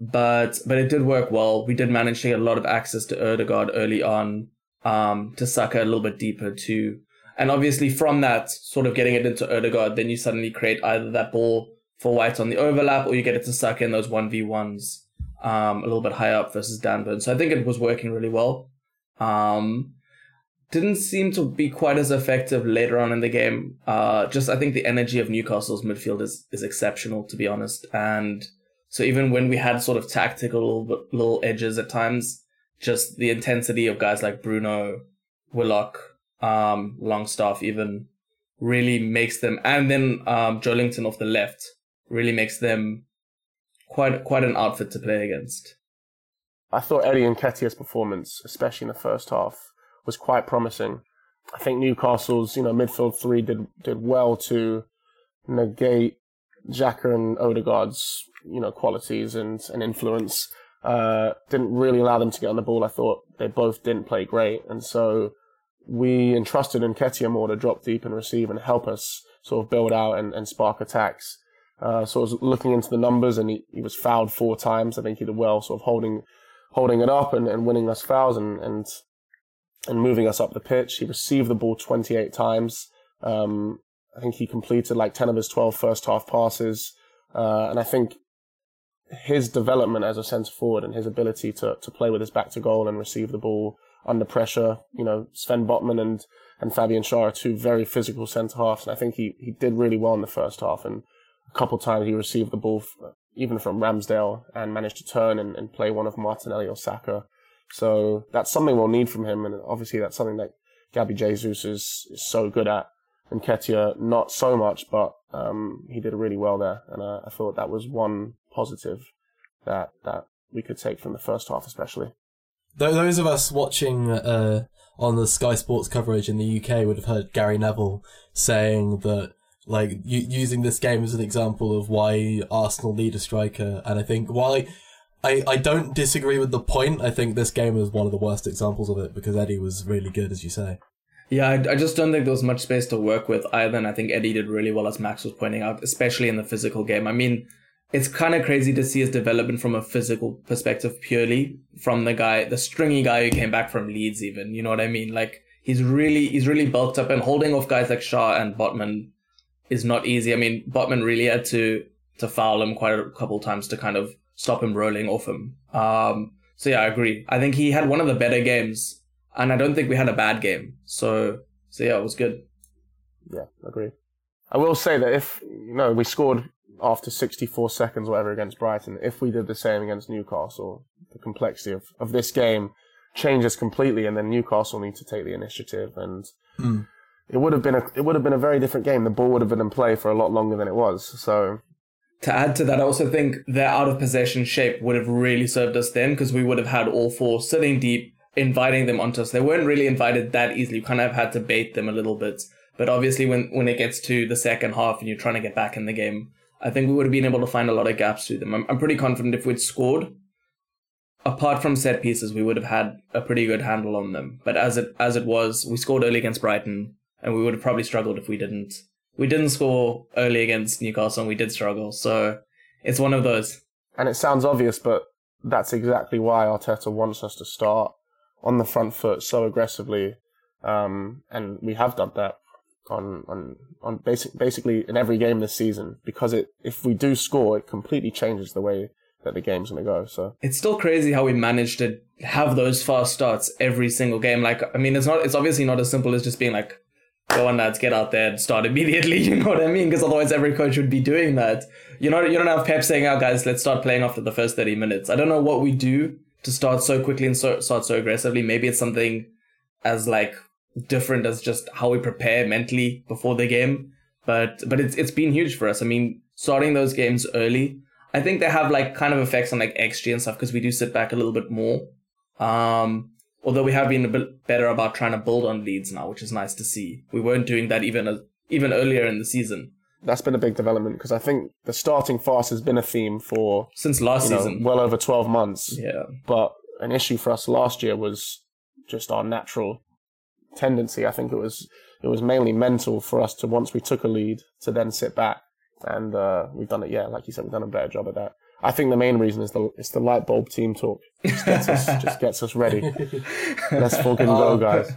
But but it did work well. We did manage to get a lot of access to Odegaard early on, um, to Saka a little bit deeper too. And obviously from that, sort of getting it into Odegaard, then you suddenly create either that ball for White on the overlap, or you get it to Saka in those one v ones um, a little bit higher up versus Dan Burn. So I think it was working really well. Um, didn't seem to be quite as effective later on in the game. Uh, just I think the energy of Newcastle's midfield is is exceptional, to be honest. And so even when we had sort of tactical little, little edges at times, just the intensity of guys like Bruno, Willock, um, Longstaff, even really makes them, and then um, off the left really makes them quite quite an outfit to play against. I thought Eddie Nketiah's performance, especially in the first half, was quite promising. I think Newcastle's, you know, midfield three did did well to negate Xhaka and Odegaard's, you know, qualities and, and influence. Uh, didn't really allow them to get on the ball. I thought they both didn't play great, and so we entrusted Nketiah more to drop deep and receive and help us sort of build out and, and spark attacks. Uh, so I was looking into the numbers, and he, he was fouled four times. I think he did well, sort of holding holding it up and, and winning us fouls and, and and moving us up the pitch. He received the ball 28 times. Um, I think he completed like 10 of his 12 first half passes. Uh, and I think his development as a centre forward and his ability to, to play with his back to goal and receive the ball under pressure, you know, Sven Botman and, and Fabian Schär are two very physical centre halves. And I think he, he did really well in the first half. And a couple times he received the ball, f- even from Ramsdale, and managed to turn and, and play one of Martinelli or Saka. So that's something we'll need from him. And obviously that's something that Gabby Jesus is, is so good at. And Nketiah, not so much, but um, he did really well there. And uh, I thought that was one positive that, that we could take from the first half, especially. Those of us watching uh, on the Sky Sports coverage in the UK would have heard Gary Neville saying that, like, u- using this game as an example of why Arsenal need a striker. And I think while I, I, I don't disagree with the point, I think this game is one of the worst examples of it because Eddie was really good, as you say. Yeah, I, I just don't think there was much space to work with either. And I think Eddie did really well, as Max was pointing out, especially in the physical game. I mean, it's kind of crazy to see his development from a physical perspective purely from the guy, the stringy guy who came back from Leeds, even. You know what I mean? Like, he's really, he's really bulked up and holding off guys like Schär and Botman is not easy. I mean, Botman really had to, to foul him quite a couple times to kind of stop him rolling off him. Um, so yeah, I agree. I think he had one of the better games and I don't think we had a bad game. So, so yeah, it was good. Yeah, agree. I will say that if you know we scored after 64 seconds, or whatever, against Brighton, if we did the same against Newcastle, the complexity of, of this game changes completely, and then Newcastle need to take the initiative, and Mm. It would have been a it would have been a very different game. The ball would have been in play for a lot longer than it was. So To add to that, I also think their out of possession shape would have really served us then because we would have had all four sitting deep, inviting them onto us. They weren't really invited that easily. You kind of had to bait them a little bit. But obviously, when, when it gets to the second half and you're trying to get back in the game, I think we would have been able to find a lot of gaps through them. I'm, I'm pretty confident if we'd scored, apart from set pieces, we would have had a pretty good handle on them. But as it as it was, we scored early against Brighton, and we would have probably struggled if we didn't. We didn't score early against Newcastle, and we did struggle. So it's one of those. and it sounds obvious, but that's exactly why Arteta wants us to start on the front foot so aggressively, um, and we have done that on on on basic basically in every game this season because it if we do score, it completely changes the way that the game's going to go. So It's still crazy how we managed to have those fast starts every single game. Like, I mean, it's not. It's obviously not as simple as just being like, "Go on, lads, get out there and start immediately." You know what I mean? Because otherwise, every coach would be doing that. You know, you don't have Pep saying, "Oh, guys, let's start playing after the first thirty minutes." I don't know what we do to start so quickly and so, start so aggressively. Maybe it's something as like different as just how we prepare mentally before the game. But but it's it's been huge for us. I mean, starting those games early, I think they have like kind of effects on like XG and stuff because we do sit back a little bit more. Um, although we have been a bit better about trying to build on leads now, which is nice to see. We weren't doing that even as, even earlier in the season that's been a big development because I think the starting fast has been a theme for since last you know, season. well over twelve months. yeah, but an issue for us last year was just our natural tendency. I think it was it was mainly mental for us to once we took a lead to then sit back, and uh, we've done it. Yeah, like you said, we've done a better job at that. I think the main reason is the it's the light bulb team talk. Just gets us just gets us ready. Let's fucking go, oh. guys.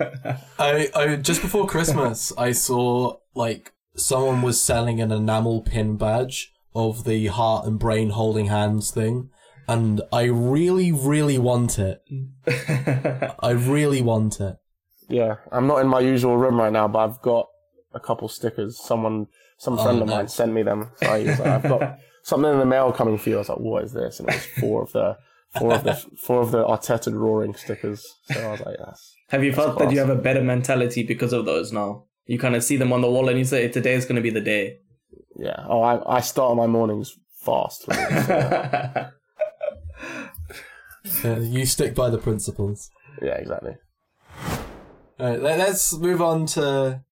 I, I just before Christmas, I saw like someone was selling an enamel pin badge of the heart and brain holding hands thing, and I really, really want it. I really want it. Yeah, I'm not in my usual room right now, but I've got a couple stickers. Someone, some friend Oh, of mine sent me them. So I was like, I've got something in the mail coming for you. I was like, what is this? And it was four of the four of the four of the Arteta drawing stickers. So I was like, yes. have you felt that you have a better mentality because of those now? You kind of see them on the wall and you say, "Today is going to be the day." Yeah. Oh, I I start my mornings fast. let me just say that. Uh, you stick by the principles. yeah, exactly. Alright, let, let's move on to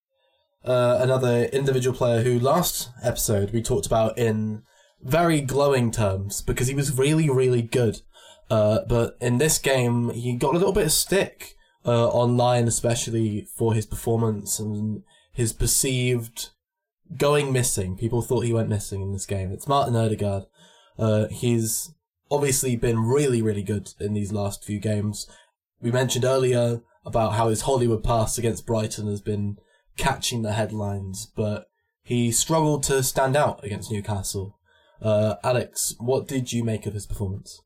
uh, another individual player who last episode we talked about in very glowing terms because he was really, really good. Uh, but in this game, he got a little bit of stick uh, online, especially for his performance and his perceived going missing. People thought he went missing in this game. It's Martin Odegaard. Uh, he's obviously been really, really good in these last few games. We mentioned earlier about how his Hollywood pass against Brighton has been catching the headlines, but he struggled to stand out against Newcastle. Uh, Alex, what did you make of his performance?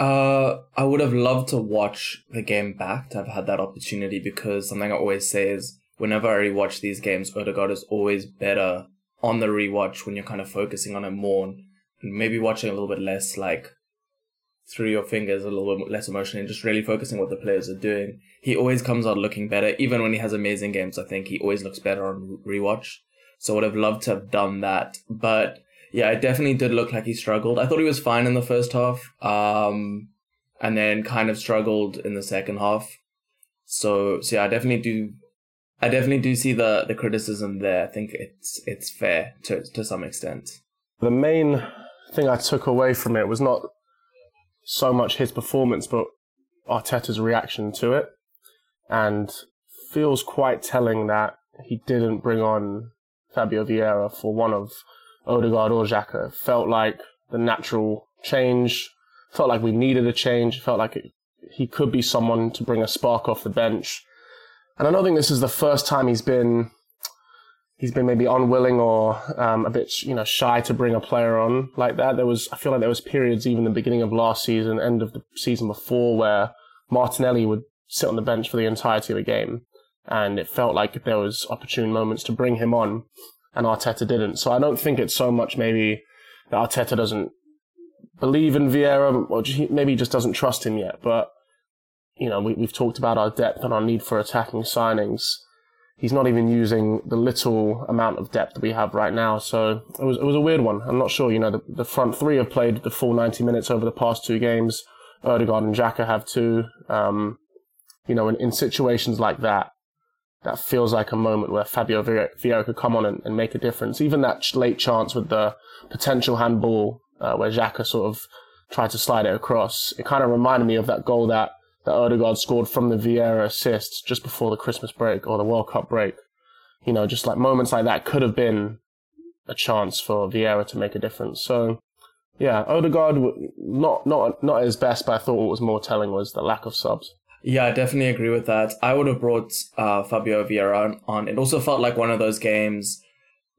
Uh, I would have loved to watch the game back to have had that opportunity because something I always say is whenever I rewatch these games, Odegaard is always better on the rewatch when you're kind of focusing on it more and maybe watching a little bit less like through your fingers, a little bit less emotionally, and just really focusing on what the players are doing. He always comes out looking better, even when he has amazing games. I think he always looks better on rewatch. So I would have loved to have done that, but yeah, it definitely did look like he struggled. I thought he was fine in the first half, um, and then kind of struggled in the second half. So, so yeah, I definitely do, I definitely do see the the criticism there. I think it's it's fair to to some extent. The main thing I took away from it was not so much his performance, but Arteta's reaction to it, and feels quite telling that he didn't bring on Fabio Vieira for one of Odegaard or Xhaka. Felt like the natural change. Felt like we needed a change. Felt like it, he could be someone to bring a spark off the bench. And I don't think this is the first time he's been he's been maybe unwilling or um, a bit you know shy to bring a player on like that. There was I feel like there was periods even the beginning of last season, end of the season before, where Martinelli would sit on the bench for the entirety of the game, and it felt like there was opportune moments to bring him on and Arteta didn't. So I don't think it's so much maybe that Arteta doesn't believe in Vieira or maybe he just doesn't trust him yet. But, you know, we, we've talked about our depth and our need for attacking signings. He's not even using the little amount of depth that we have right now. So it was, it was a weird one. I'm not sure, you know, the, the front three have played the full 90 minutes over the past two games. Odegaard and Xhaka have too. Um, you know, in, in situations like that, that feels like a moment where Fabio Vieira could come on and, and make a difference. Even that late chance with the potential handball uh, where Xhaka sort of tried to slide it across, it kind of reminded me of that goal that, that Odegaard scored from the Vieira assist just before the Christmas break or the World Cup break. You know, just like moments like that could have been a chance for Vieira to make a difference. So, yeah, Odegaard not not not at his best, but I thought what was more telling was the lack of subs. Yeah, I definitely agree with that. I would have brought uh, Fabio Vieira on. It also felt like one of those games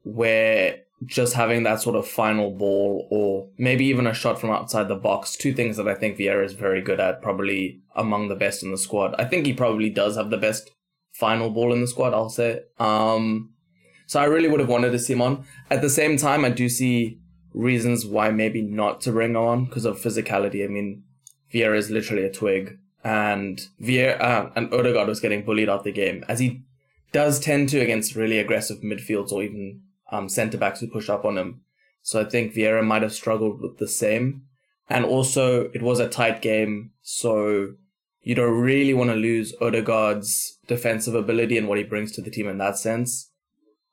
where just having that sort of final ball or maybe even a shot from outside the box, two things that I think Vieira is very good at, probably among the best in the squad. I think he probably does have the best final ball in the squad, I'll say. Um, so I really would have wanted to see him on. At the same time, I do see reasons why maybe not to bring on because of physicality. I mean, Vieira is literally a twig and Vier uh, and Odegaard was getting bullied out the game, as he does tend to against really aggressive midfields or even um, centre backs who push up on him. So I think Vieira might have struggled with the same. And also, it was a tight game, so you don't really want to lose Odegaard's defensive ability and what he brings to the team in that sense.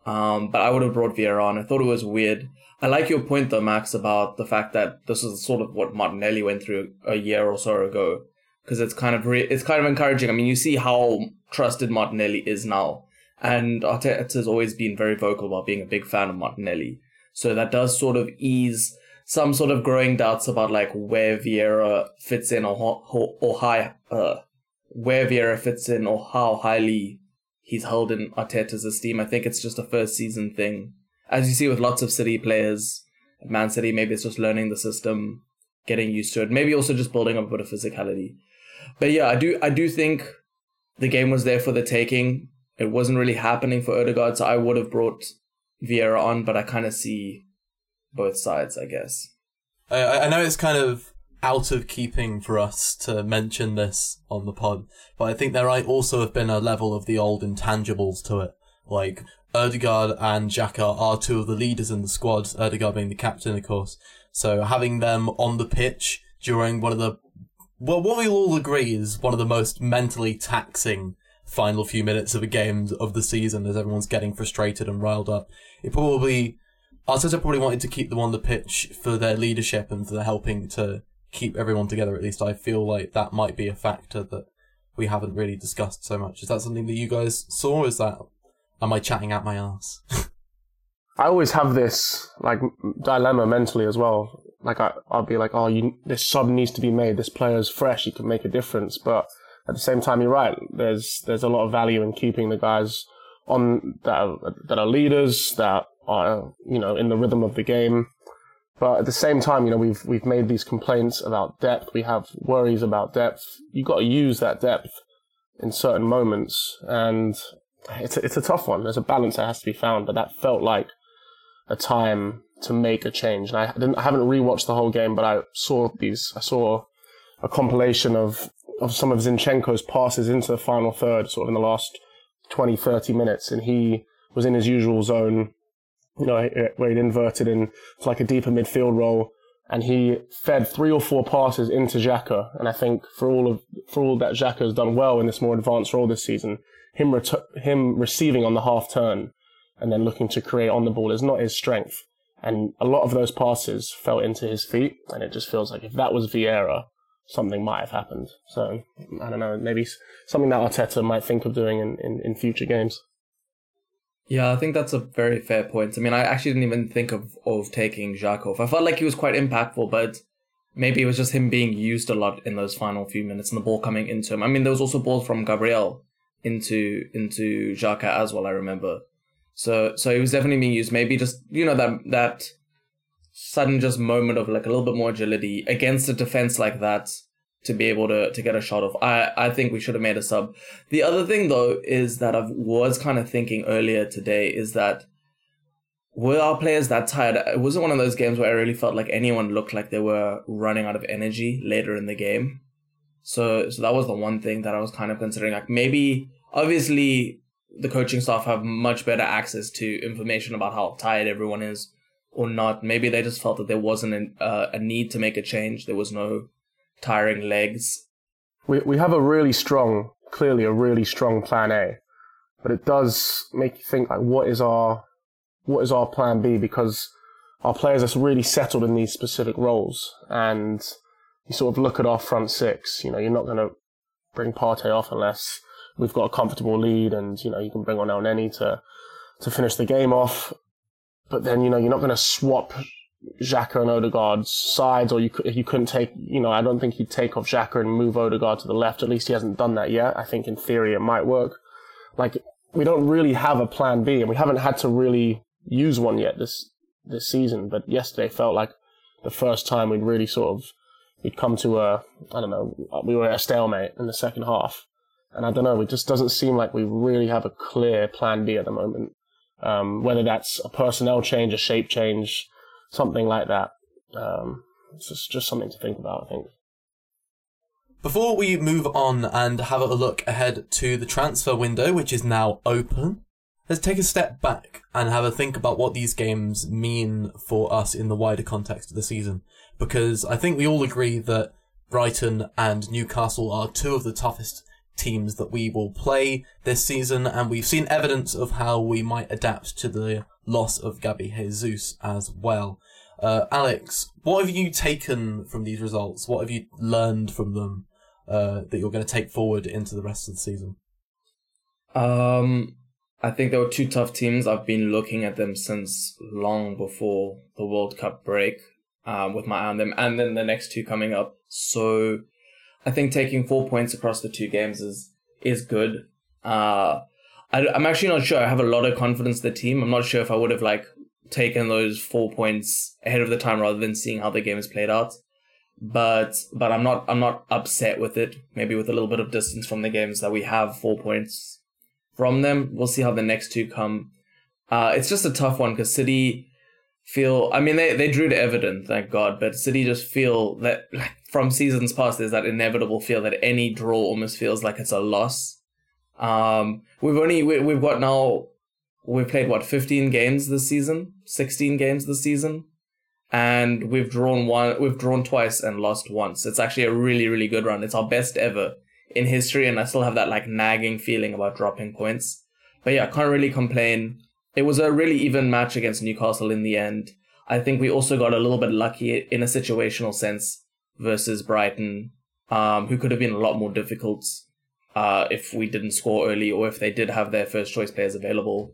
Um, but I would have brought Vieira on. I thought it was weird. I like your point though, Max, about the fact that this is sort of what Martinelli went through a year or so ago because it's kind of re- it's kind of encouraging. I mean, you see how trusted Martinelli is now, and Arteta has always been very vocal about being a big fan of Martinelli. So that does sort of ease some sort of growing doubts about like where Vieira fits in or or, or high uh, where Vieira fits in or how highly he's held in Arteta's esteem. I think it's just a first season thing, as you see with lots of City players. At Man City, maybe it's just learning the system, getting used to it. Maybe also just building up a bit of physicality. But yeah, I do I do think the game was there for the taking. It wasn't really happening for Odegaard, so I would have brought Vieira on, but I kind of see both sides, I guess. I, I know it's kind of out of keeping for us to mention this on the pod, but I think there might also have been a level of the old intangibles to it. Like, Odegaard and Xhaka are two of the leaders in the squad, Odegaard being the captain, of course. So having them on the pitch during one of the well, what we'll all agree is one of the most mentally taxing final few minutes of a game of the season as everyone's getting frustrated and riled up. It probably, Arteta probably wanted to keep them on the pitch for their leadership and for helping to keep everyone together. At least I feel like that might be a factor that we haven't really discussed so much. Is that something that you guys saw? Is that, am I chatting out my ass? I always have this like dilemma mentally as well like I, I'll be like, oh, you, this sub needs to be made. This player is fresh. He can make a difference. But at the same time, you're right. There's there's a lot of value in keeping the guys on that are, that are leaders that are you know in the rhythm of the game. But at the same time, you know we've we've made these complaints about depth. We have worries about depth. You have got to use that depth in certain moments, and it's a, it's a tough one. There's a balance that has to be found. But that felt like a time to make a change. And I didn't I haven't rewatched the whole game, but I saw these. I saw a compilation of of some of Zinchenko's passes into the final third, sort of in the last 20, 30 minutes, and he was in his usual zone, you know, eh, eh, where he'd inverted in like a deeper midfield role, and he fed three or four passes into Xhaka. And I think for all of for all that Xhaka has done well in this more advanced role this season, him ret- him receiving on the half turn and then looking to create on the ball is not his strength. And a lot of those passes fell into his feet, and it just feels like if that was Vieira, something might have happened. So I don't know, maybe something that Arteta might think of doing in, in, in future games. Yeah, I think that's a very fair point. I mean, I actually didn't even think of, of taking Xhaka off. I felt like he was quite impactful, but maybe it was just him being used a lot in those final few minutes and the ball coming into him. I mean, there was also balls from Gabriel into into Xhaka as well, I remember. So so he was definitely being used. Maybe just you know that that sudden just moment of like a little bit more agility against a defense like that to be able to to get a shot off. I I think we should have made a sub. The other thing though is that I was kind of thinking earlier today is that were our players that tired? It wasn't one of those games where I really felt like anyone looked like they were running out of energy later in the game. So so that was the one thing that I was kind of considering. Like maybe obviously the coaching staff have much better access to information about how tired everyone is or not. Maybe they just felt that there wasn't an, uh, a need to make a change. There was no tiring legs. We we have a really strong, clearly a really strong plan A, but it does make you think like what is our what is our plan B because our players are really settled in these specific roles and you sort of look at our front six. You know, you're not going to bring Partey off unless we've got a comfortable lead and you know you can bring on Elneny to to finish the game off. But then you know you're not going to swap Xhaka and Odegaard's sides, or you you couldn't take you know I don't think he'd take off Xhaka and move Odegaard to the left. At least he hasn't done that yet. I think in theory it might work. Like we don't really have a plan B, and we haven't had to really use one yet this this season. But yesterday felt like the first time we'd really sort of we'd come to a I don't know we were at a stalemate in the second half, and I don't know it just doesn't seem like we really have a clear plan B at the moment. Um, whether that's a personnel change, a shape change, something like that. Um, it's just, just something to think about, I think. Before we move on and have a look ahead to the transfer window, which is now open, let's take a step back and have a think about what these games mean for us in the wider context of the season. Because I think we all agree that Brighton and Newcastle are two of the toughest teams that we will play this season, and we've seen evidence of how we might adapt to the loss of Gabby Jesus as well. Uh, Alex, what have you taken from these results? What have you learned from them uh, that you're going to take forward into the rest of the season? Um, I think there were two tough teams. I've been looking at them since long before the World Cup break, um, with my eye on them, and then the next two coming up. So, I think taking four points across the two games is is good. Uh, I, am actually not sure. I have a lot of confidence in the team. I'm not sure if I would have like taken those four points ahead of the time rather than seeing how the game is played out. But but I'm not I'm not upset with it. Maybe with a little bit of distance from the games that we have four points from them. We'll see how the next two come. Uh, it's just a tough one because City feel. I mean, they they drew to Everton, thank God, but City just feel that like, from seasons past, there's that inevitable feel that any draw almost feels like it's a loss. Um, we've only we, we've got now we've played what 15 games this season? 16 games this season? And we've drawn one we've drawn twice and lost once. It's actually a really really good run. It's our best ever in history and i still have that like nagging feeling about dropping points. But yeah i can't really complain. It was a really even match against newcastle in the end. I think we also got a little bit lucky in a situational sense versus brighton um, who could have been a lot more difficult uh, if we didn't score early or if they did have their first choice players available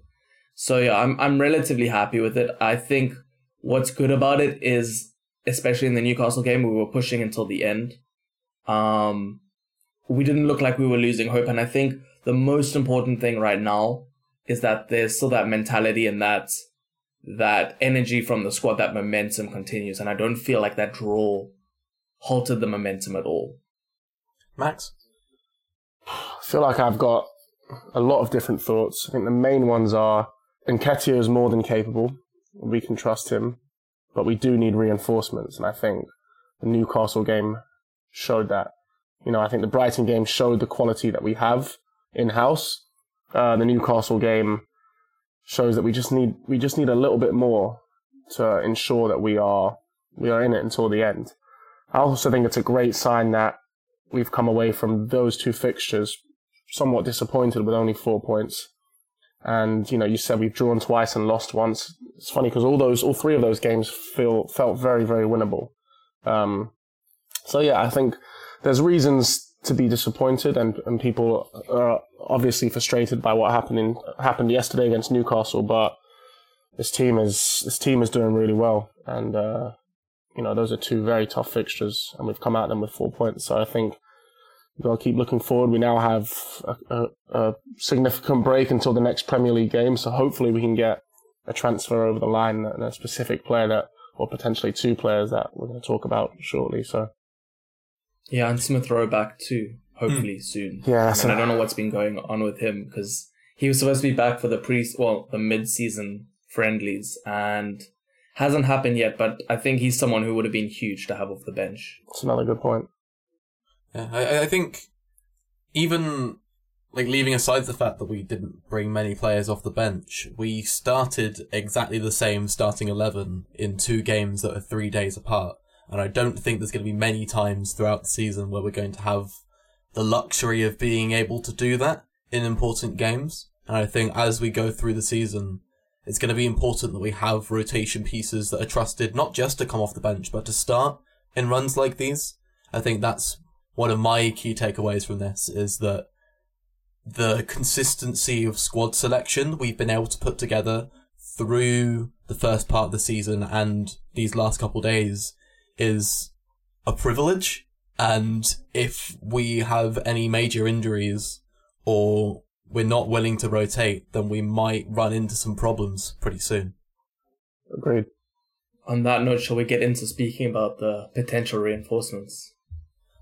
so yeah, I'm I'm relatively happy with it. I think what's good about it is, especially in the Newcastle game, we were pushing until the end. Um, we didn't look like we were losing hope, and I think the most important thing right now is that there's still that mentality and that that energy from the squad, that momentum continues, and I don't feel like that draw halted the momentum at all. Max? I feel like I've got a lot of different thoughts. I think the main ones are Nketiah is more than capable. We can trust him, but we do need reinforcements, and I think the Newcastle game showed that. You know, I think the Brighton game showed the quality that we have in house. Uh, the Newcastle game shows that we just need we just need a little bit more to ensure that we are we are in it until the end. I also think it's a great sign that we've come away from those two fixtures somewhat disappointed with only four points. And you know, you said we've drawn twice and lost once. It's funny because all those, all three of those games feel felt very, very winnable. Um, so yeah, I think there's reasons to be disappointed, and, and people are obviously frustrated by what happened in, happened yesterday against Newcastle. But this team is this team is doing really well, and uh, you know those are two very tough fixtures, and we've come out them with four points. So I think we've got to keep looking forward. We now have a, a, a significant break until the next Premier League game, so hopefully we can get a transfer over the line and a specific player that, or potentially two players that we're going to talk about shortly. So Yeah, and Smith Rowe back too, hopefully hmm. soon. Yeah, and I don't know what's been going on with him because he was supposed to be back for the pre, well, the mid-season friendlies, and hasn't happened yet. But I think he's someone who would have been huge to have off the bench. that's another good point. Yeah, I, I think even like leaving aside the fact that we didn't bring many players off the bench, we started exactly the same starting eleven in two games that are three days apart, and I don't think there's going to be many times throughout the season where we're going to have the luxury of being able to do that in important games. And I think as we go through the season, it's going to be important that we have rotation pieces that are trusted not just to come off the bench, but to start in runs like these. I think that's one of my key takeaways from this is that the consistency of squad selection we've been able to put together through the first part of the season and these last couple days is a privilege. And if we have any major injuries or we're not willing to rotate, then we might run into some problems pretty soon. Agreed. On that note, shall we get into speaking about the potential reinforcements?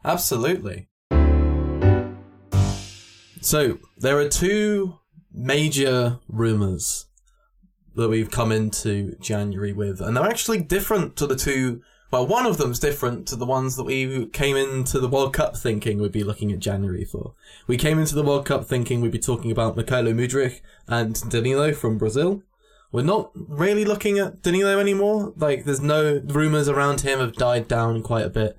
Absolutely. So, there are two major rumours that we've come into January with, and they're actually different to the two. Well, one of them's different to the ones that we came into the World Cup thinking we'd be looking at January for. We came into the World Cup thinking we'd be talking about Mykhailo Mudryk and Danilo from Brazil. We're not really looking at Danilo anymore. Like, there's no rumours around him have died down quite a bit.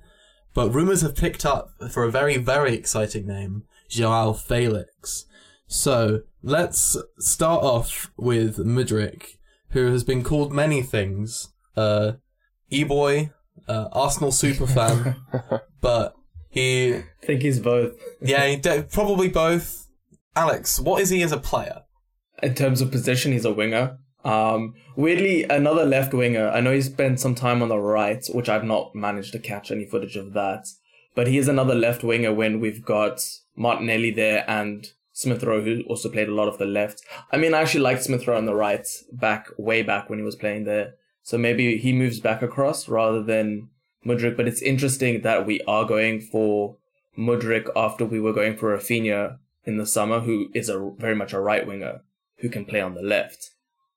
But rumours have picked up for a very, very exciting name, Joao Felix. So, let's start off with Mudrik, who has been called many things. Uh, E-boy, uh, Arsenal superfan, but he, I think he's both. yeah, he de- probably both. Alex, what is he as a player? In terms of position, he's a winger. Um, weirdly, another left winger. I know he spent some time on the right, which I've not managed to catch any footage of that. But he is another left winger when we've got Martinelli there and Smith Rowe, who also played a lot of the left. I mean, I actually liked Smith Rowe on the right back, way back when he was playing there. So maybe he moves back across rather than Mudryk. But it's interesting that we are going for Mudryk after we were going for Raphinha in the summer, who is a very much a right winger who can play on the left.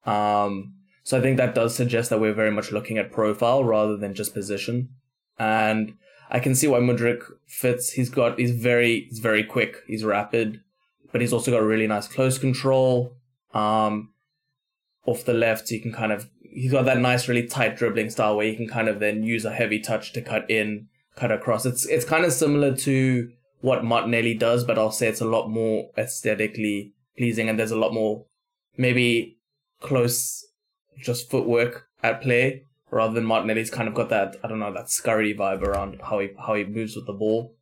Um, so I think that does suggest that we're very much looking at profile rather than just position. And I can see why Mudryk fits. He's got, he's very, he's very quick. He's rapid, but he's also got a really nice close control. Um, off the left, he can kind of, he's got that nice, really tight dribbling style where you can kind of then use a heavy touch to cut in, cut across. It's, it's kind of similar to what Martinelli does, but I'll say it's a lot more aesthetically pleasing and there's a lot more maybe close just footwork at play rather than Martinelli's kind of got that I don't know that scurry vibe around how he how he moves with the ball.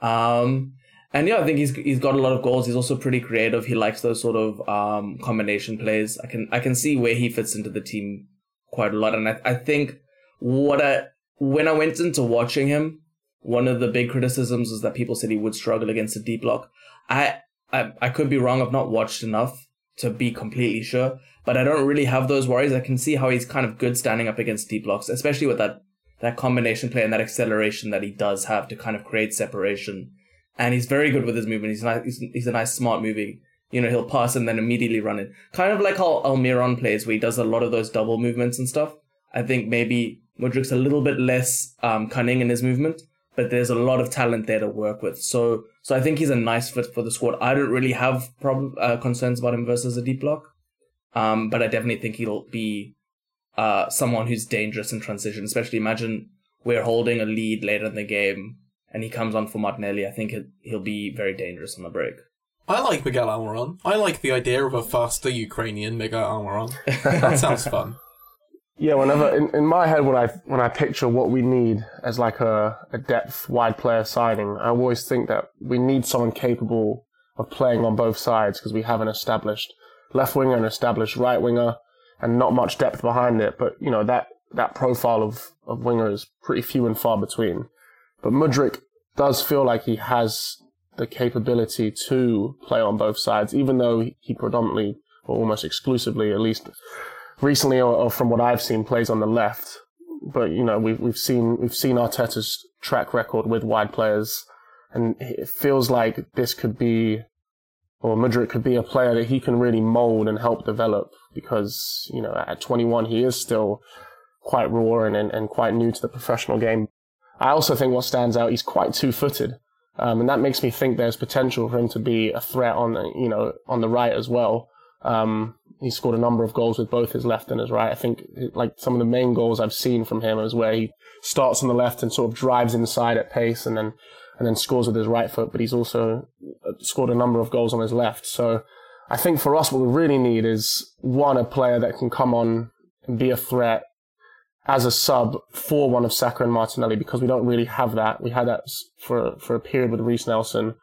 Um and yeah, I think he's he's got a lot of goals. He's also pretty creative. He likes those sort of um combination plays. I can I can see where he fits into the team quite a lot. And I, I think what I when I went into watching him, one of the big criticisms was that people said he would struggle against a deep block. I I, I could be wrong. I've not watched enough to be completely sure. But I don't really have those worries. I can see how he's kind of good standing up against deep blocks, especially with that that combination play and that acceleration that he does have to kind of create separation. And he's very good with his movement. He's nice. He's, he's a nice, smart moving. You know, he'll pass and then immediately run it. Kind of like how Almiron plays, where he does a lot of those double movements and stuff. I think maybe Mudryk's a little bit less um, cunning in his movement, but there's a lot of talent there to work with. So, so I think he's a nice fit for the squad. I don't really have problem uh, concerns about him versus a deep block, um, but I definitely think he'll be uh, someone who's dangerous in transition. Especially imagine we're holding a lead later in the game and he comes on for Martinelli. I think he'll, he'll be very dangerous on the break. I like Miguel Almiron. I like the idea of a faster Ukrainian Miguel Almiron. that sounds fun. Yeah, whenever in, in my head when I when I picture what we need as like a, a depth wide player signing, I always think that we need someone capable of playing on both sides because we have an established left winger and established right winger and not much depth behind it. But you know that that profile of, of winger is pretty few and far between. But Mudryk does feel like he has the capability to play on both sides, even though he predominantly or almost exclusively, at least recently or, or, from what I've seen, plays on the left. But you know, we've we've seen we've seen Arteta's track record with wide players, and it feels like this could be, or Mudryk could be a player that he can really mold and help develop because you know at 21 he is still quite raw and, and, and quite new to the professional game. I also think what stands out, he's quite two-footed. Um, and that makes me think there's potential for him to be a threat on, you know, on the right as well. Um, he scored a number of goals with both his left and his right. I think like some of the main goals I've seen from him is where he starts on the left and sort of drives inside at pace and then and then scores with his right foot. But he's also uh, scored a number of goals on his left. So I think for us, what we really need is one a player that can come on and be a threat as a sub for one of Saka and Martinelli because we don't really have that. We had that for for a period with Reiss Nelson.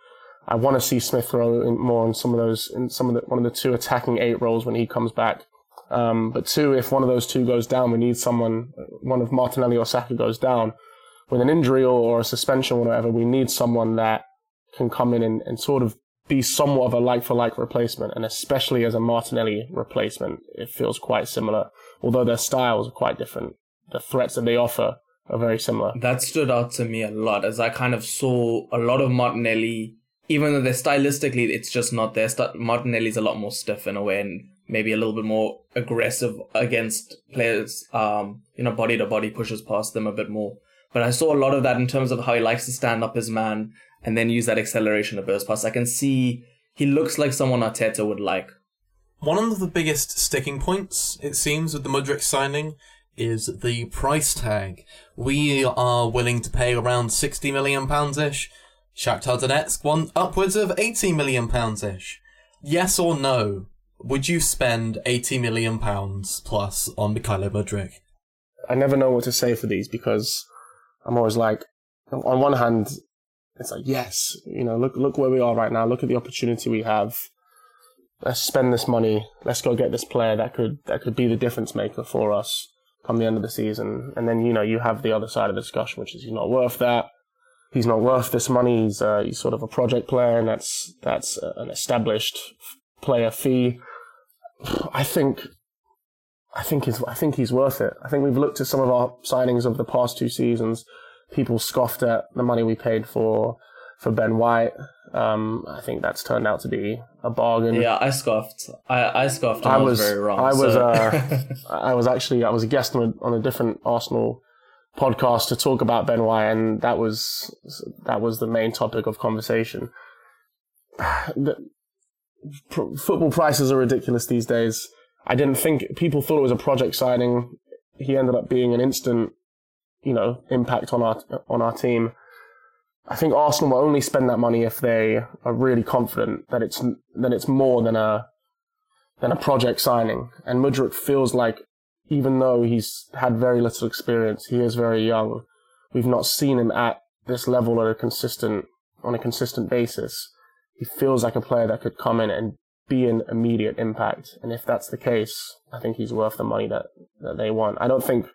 I want to see Smith Rowe more in some of those in some of the one of the two attacking eight roles when he comes back. Um, but two, if one of those two goes down, we need someone. One of Martinelli or Saka goes down with an injury or, or a suspension or whatever. We need someone that can come in and, and sort of be somewhat of a like for like replacement, and especially as a Martinelli replacement, it feels quite similar, although their styles are quite different the threats that they offer are very similar. That stood out to me a lot as I kind of saw a lot of Martinelli, even though they're stylistically, it's just not there. St- Martinelli's a lot more stiff in a way and maybe a little bit more aggressive against players, um, you know, body to body pushes past them a bit more. But I saw a lot of that in terms of how he likes to stand up his man and then use that acceleration to burst past. I can see he looks like someone Arteta would like. One of the biggest sticking points, it seems, with the Mudryk signing is the price tag. We are willing to pay around £60 million ish. Shakhtar Donetsk want upwards of £80 million ish. Yes or no? Would you spend £80 million plus on Mykhailo Mudryk? I never know what to say for these because I'm always like, on one hand, it's like, yes, you know, look, look where we are right now. Look at the opportunity we have. Let's spend this money. Let's go get this player that could, that could be the difference maker for us come the end of the season. And then, you know, you have the other side of the discussion, which is he's not worth that. He's not worth this money. He's, uh, he's sort of a project player and that's, that's an established player fee. I think, I think he's, I think he's worth it. I think we've looked at some of our signings of the past two seasons. People scoffed at the money we paid for, for Ben White. Um, I think that's turned out to be a bargain. Yeah, I scoffed. I, I scoffed. I, was, very wrong. I so. was. Uh, I was actually. I was a guest on a, on a different Arsenal podcast to talk about Ben White, and that was that was the main topic of conversation. The, football prices are ridiculous these days. I didn't think people thought it was a project signing. He ended up being an instant, you know, impact on our on our team. I think Arsenal will only spend that money if they are really confident that it's that it's more than a than a project signing. And Mudryk feels like, even though he's had very little experience, he is very young. We've not seen him at this level at a consistent on a consistent basis. He feels like a player that could come in and be an immediate impact. And if that's the case, I think he's worth the money that, that they want. I don't think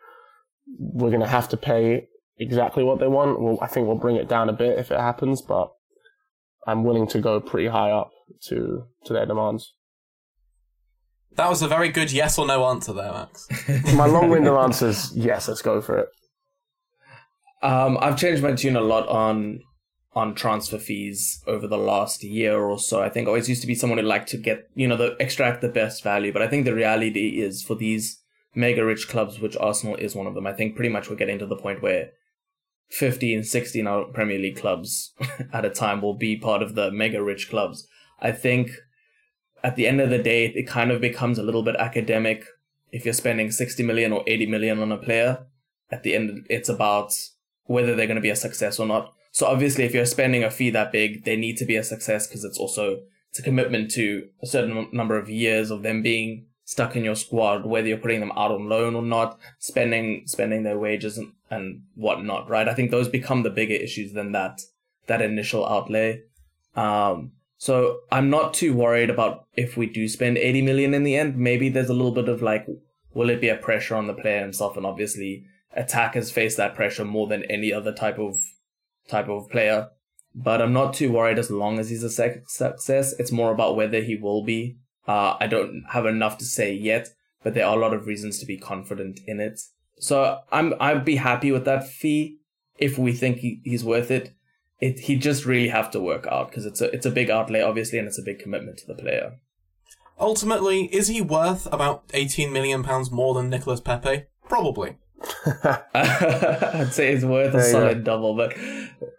we're going to have to pay exactly what they want. Well, I think we'll bring it down a bit if it happens, but I'm willing to go pretty high up to to their demands. That was a very good yes or no answer there, Max. My long-winded answer is yes. Let's go for it. Um, I've changed my tune a lot on on transfer fees over the last year or so. I think I always used to be someone who liked to get you know the extract the best value, but I think the reality is for these mega rich clubs, which Arsenal is one of them. I think pretty much we're getting to the point where 15, 16 our Premier League clubs at a time will be part of the mega rich clubs. I think at the end of the day, it kind of becomes a little bit academic if you're spending 60 million or 80 million on a player. At the end, it's about whether they're going to be a success or not. So obviously, if you're spending a fee that big, they need to be a success because it's also it's a commitment to a certain number of years of them being stuck in your squad, whether you're putting them out on loan or not, spending spending their wages and, and whatnot, right? I think those become the bigger issues than that that initial outlay. Um, so I'm not too worried about if we do spend 80 million in the end. Maybe there's a little bit of like, will it be a pressure on the player himself? And obviously, attackers face that pressure more than any other type of type of player. But I'm not too worried as long as he's a sec- success. It's more about whether he will be. Uh, I don't have enough to say yet, but there are a lot of reasons to be confident in it. So I'm I'd be happy with that fee if we think he, he's worth it. It he just really have to work out because it's a it's a big outlay obviously and it's a big commitment to the player. Ultimately, is he worth about 18 million pounds more than Nicolas Pepe? Probably. I'd say it's worth a There you solid double, but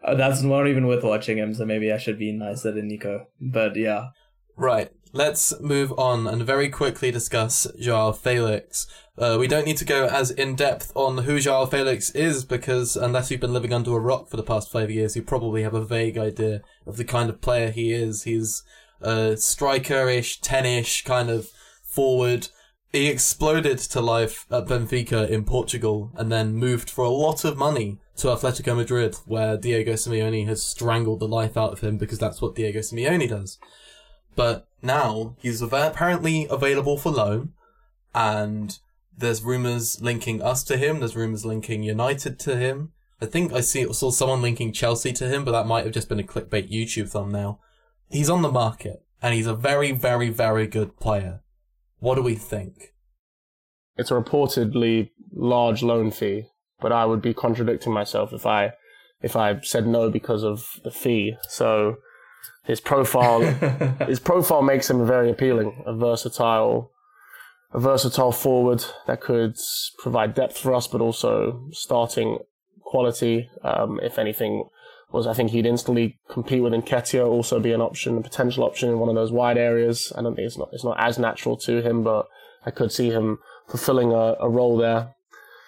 uh, that's not even worth watching him. So maybe I should be nicer than Nico. But yeah, Right. Let's move on and very quickly discuss Joao Felix. Uh, we don't need to go as in depth on who Joao Felix is because unless you've been living under a rock for the past five years, you probably have a vague idea of the kind of player he is. He's a striker-ish, ten-ish kind of forward. He exploded to life at Benfica in Portugal and then moved for a lot of money to Atletico Madrid, where Diego Simeone has strangled the life out of him because that's what Diego Simeone does. But now he's av- apparently available for loan, and there's rumors linking us to him. There's rumors linking United to him. I think I see saw someone linking Chelsea to him, but that might have just been a clickbait YouTube thumbnail. He's on the market, and he's a very, very, very good player. What do we think? It's a reportedly large loan fee, but I would be contradicting myself if I if I said no because of the fee. So his profile his profile makes him very appealing, a versatile a versatile forward that could provide depth for us, but also starting quality. Um, if anything, was I think he'd instantly compete with Nketiah, also be an option, a potential option in one of those wide areas. I don't think it's not it's not as natural to him, but I could see him fulfilling a, a role there.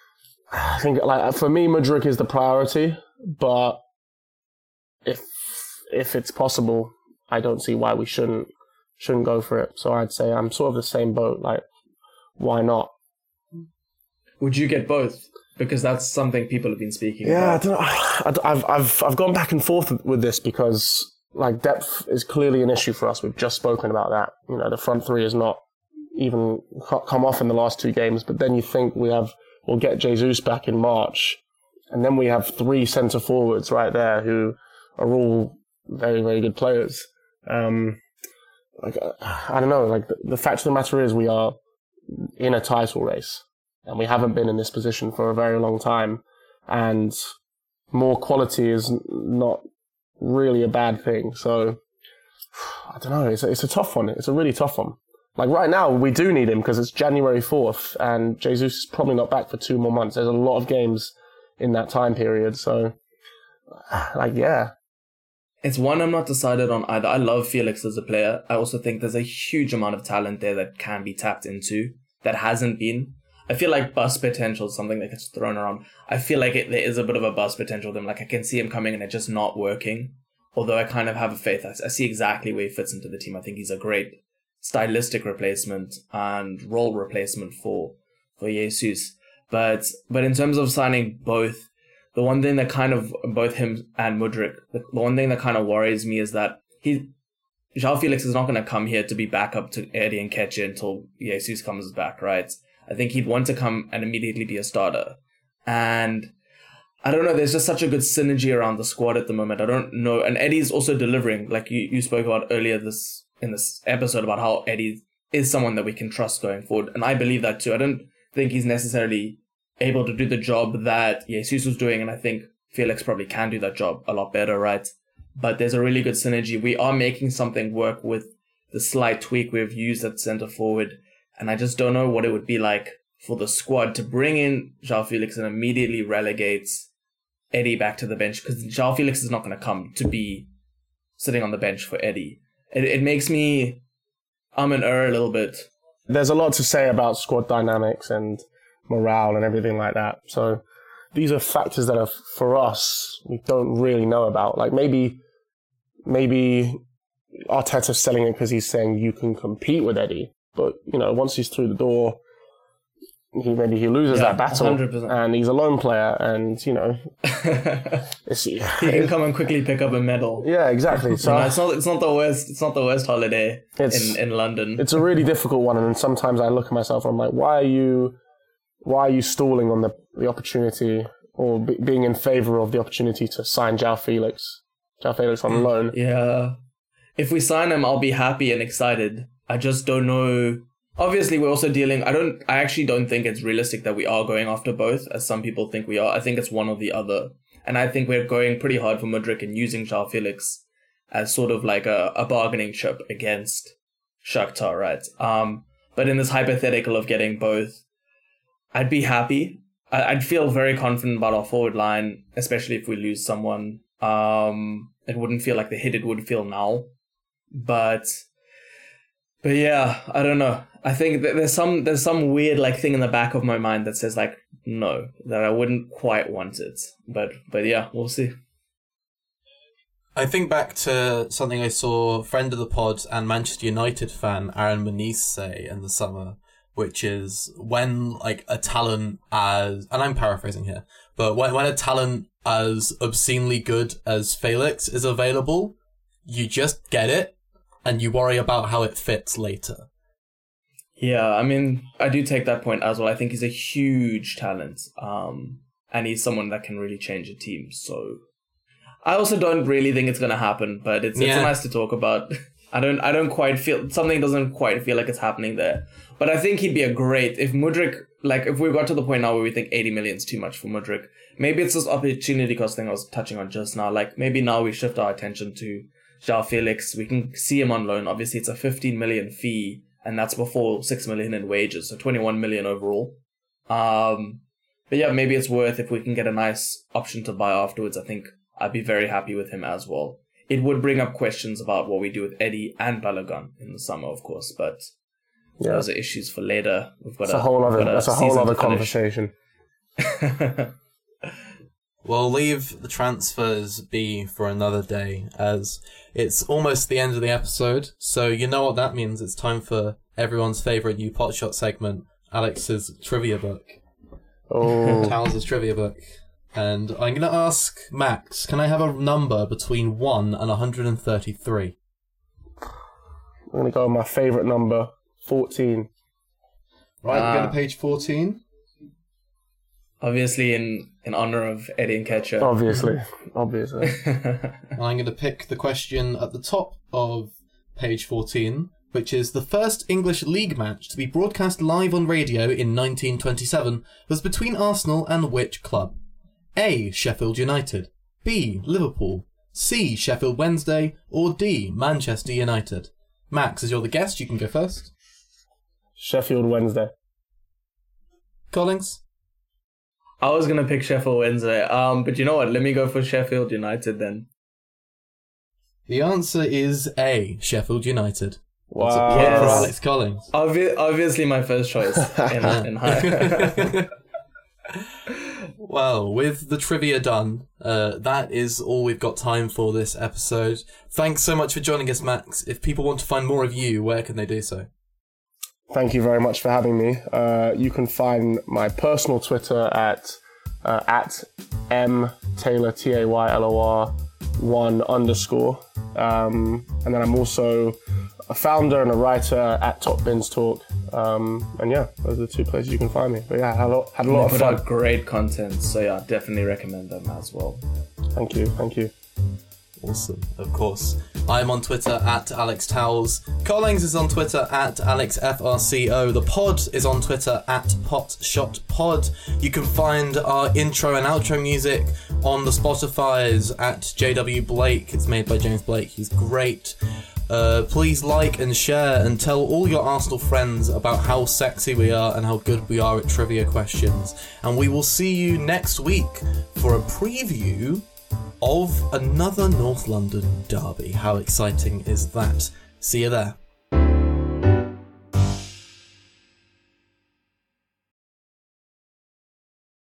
I think like for me, Mudryk is the priority, but if if it's possible, I don't see why we shouldn't shouldn't go for it. So I'd say I'm sort of the same boat. Like, why not? would you get both? Because that's something people have been speaking Yeah, I about. don't know. I- I've I've I've gone back and forth with this because like depth is clearly an issue for us. We've just spoken about that. You know, the front three is not even come off in the last two games. But then you think we have we'll get Jesus back in March, and then we have three centre forwards right there who are all very very good players. Um, like uh, I don't know. Like the, the fact of the matter is, we are in a title race, and we haven't been in this position for a very long time. And more quality is not really a bad thing. So I don't know. It's a, it's a tough one. It's a really tough one. Like right now, we do need him because it's January fourth, and Jesus is probably not back for two more months. There's a lot of games in that time period. So, like, yeah, It's one I'm not decided on either. I love Felix as a player. I also think there's a huge amount of talent there that can be tapped into that hasn't been. I feel like bust potential is something that gets thrown around. I feel like it, there is a bit of a bust potential. Them like I can see him coming and it just not working. Although I kind of have a faith. I, I see exactly where he fits into the team. I think he's a great stylistic replacement and role replacement for for Jesus. But but in terms of signing both, the one thing that kind of both him and Mudryk, the, the one thing that kind of worries me is that he João Felix is not going to come here to be backup to Eddie Nketiah until Jesus comes back, right? I think he'd want to come and immediately be a starter. And I don't know, there's just such a good synergy around the squad at the moment. I don't know. And Eddie's also delivering, like you, you spoke about earlier this in this episode about how Eddie is someone that we can trust going forward. And I believe that too. I don't think he's necessarily able to do the job that Jesus was doing. And I think Felix probably can do that job a lot better, right? But there's a really good synergy. We are making something work with the slight tweak we've used at center forward. And I just don't know what it would be like for the squad to bring in João Felix and immediately relegate Eddie back to the bench because João Felix is not going to come to be sitting on the bench for Eddie. It, it makes me I'm an err a little bit. There's a lot to say about squad dynamics and morale and everything like that. So these are factors that are for us we don't really know about. Like maybe maybe Arteta's selling it because he's saying you can compete with Eddie, but you know once he's through the door, he maybe he loses Yeah, that battle 100%. and he's a lone player and you know he can come and quickly pick up a medal. yeah exactly so You know, it's not it's not the worst it's not the worst holiday It's- in, in London. it's a really difficult one and sometimes I look at myself and I'm like why are you why are you stalling on the, the opportunity or be, being in favor of the opportunity to sign João Felix João Felix on loan Yeah. If we sign him, I'll be happy and excited. I just don't know. Obviously, we're also dealing. I don't. I actually don't think it's realistic that we are going after both, as some people think we are. I think it's one or the other, and I think we're going pretty hard for Mudryk and using João Felix as sort of like a, a bargaining chip against Shakhtar, right? Um, but in this hypothetical of getting both, I'd be happy. I'd feel very confident about our forward line, especially if we lose someone. Um, it wouldn't feel like the hit it would feel now, but but yeah, I don't know. I think there's some there's some weird like thing in the back of my mind that says like no that I wouldn't quite want it, but but yeah, we'll see. I think back to something I saw friend of the pod and Manchester United fan Aaron Moniz say in the summer, which is when like a talent as and I'm paraphrasing here, but when when a talent as obscenely good as Felix is available, you just get it and you worry about how it fits later. Yeah, I mean, I do take that point as well. I think he's a huge talent, um, and he's someone that can really change a team. So, I also don't really think it's gonna happen, but it's it's Yeah. nice to talk about. I don't I don't quite feel something doesn't quite feel like it's happening there, but I think he'd be a great if Mudryk like if we got to the point now where we think eighty million is too much for Mudryk. Maybe it's this opportunity cost thing I was touching on just now. Like maybe now we shift our attention to João Felix. We can see him on loan. Obviously, it's a fifteen million fee and that's before six million in wages, so twenty one million overall. Um, but yeah, maybe it's worth if we can get a nice option to buy afterwards. I think I'd be very happy with him as well. It would bring up questions about what we do with Eddie and Balogun in the summer, of course, but yeah those are issues for later. We've got that's a whole other that's a whole other conversation We'll leave the transfers be for another day, as it's almost the end of the episode. So you know what that means. It's time for everyone's favorite new potshot segment, Alex's trivia book, oh Towells' trivia book. And I'm going to ask Max, can I have a number between 1 and 133? I'm gonna go with my favorite number 14 Right, we go to page 14. Obviously, in in honor of Eddie Nketiah. obviously obviously And I'm going to pick the question at the top of page 14, which is the first English league match to be broadcast live on radio in 1927 was between Arsenal and which club? A. Sheffield United. B. Liverpool. C. Sheffield Wednesday. Or D. Manchester United. Max, as you're the guest, you can go first. Sheffield Wednesday Collings? I was gonna pick Sheffield Wednesday, um, but you know what? Let me go for Sheffield United then. The answer is A. Sheffield United. wow Point for Yes. Alex Collings. Obvi- obviously, my first choice in, in high. Well, with the trivia done, uh, that is all we've got time for this episode. Thanks so much for joining us, Max. If people want to find more of you, where can they do so? Thank you very much for having me. Uh, you can find my personal Twitter at uh, at m taylor t a y l o r one underscore, um, and then I'm also a founder and a writer at Top Bins Talk. Um, and yeah, those are the two places you can find me. But yeah, had a lot, had a lot of Put fun. out great content, so yeah, definitely recommend them as well. Thank you, thank you. Awesome, of course. I'm on Twitter at Alex Towells. Collings is on Twitter at AlexFRCO. The pod is on Twitter at PotShotPod. You can find our intro and outro music on the Spotify's at JW Blake. It's made by James Blake. He's great. Uh, please like and share and tell all your Arsenal friends about how sexy we are and how good we are at trivia questions. And we will see you next week for a preview of another North London derby. How exciting is that? See you there.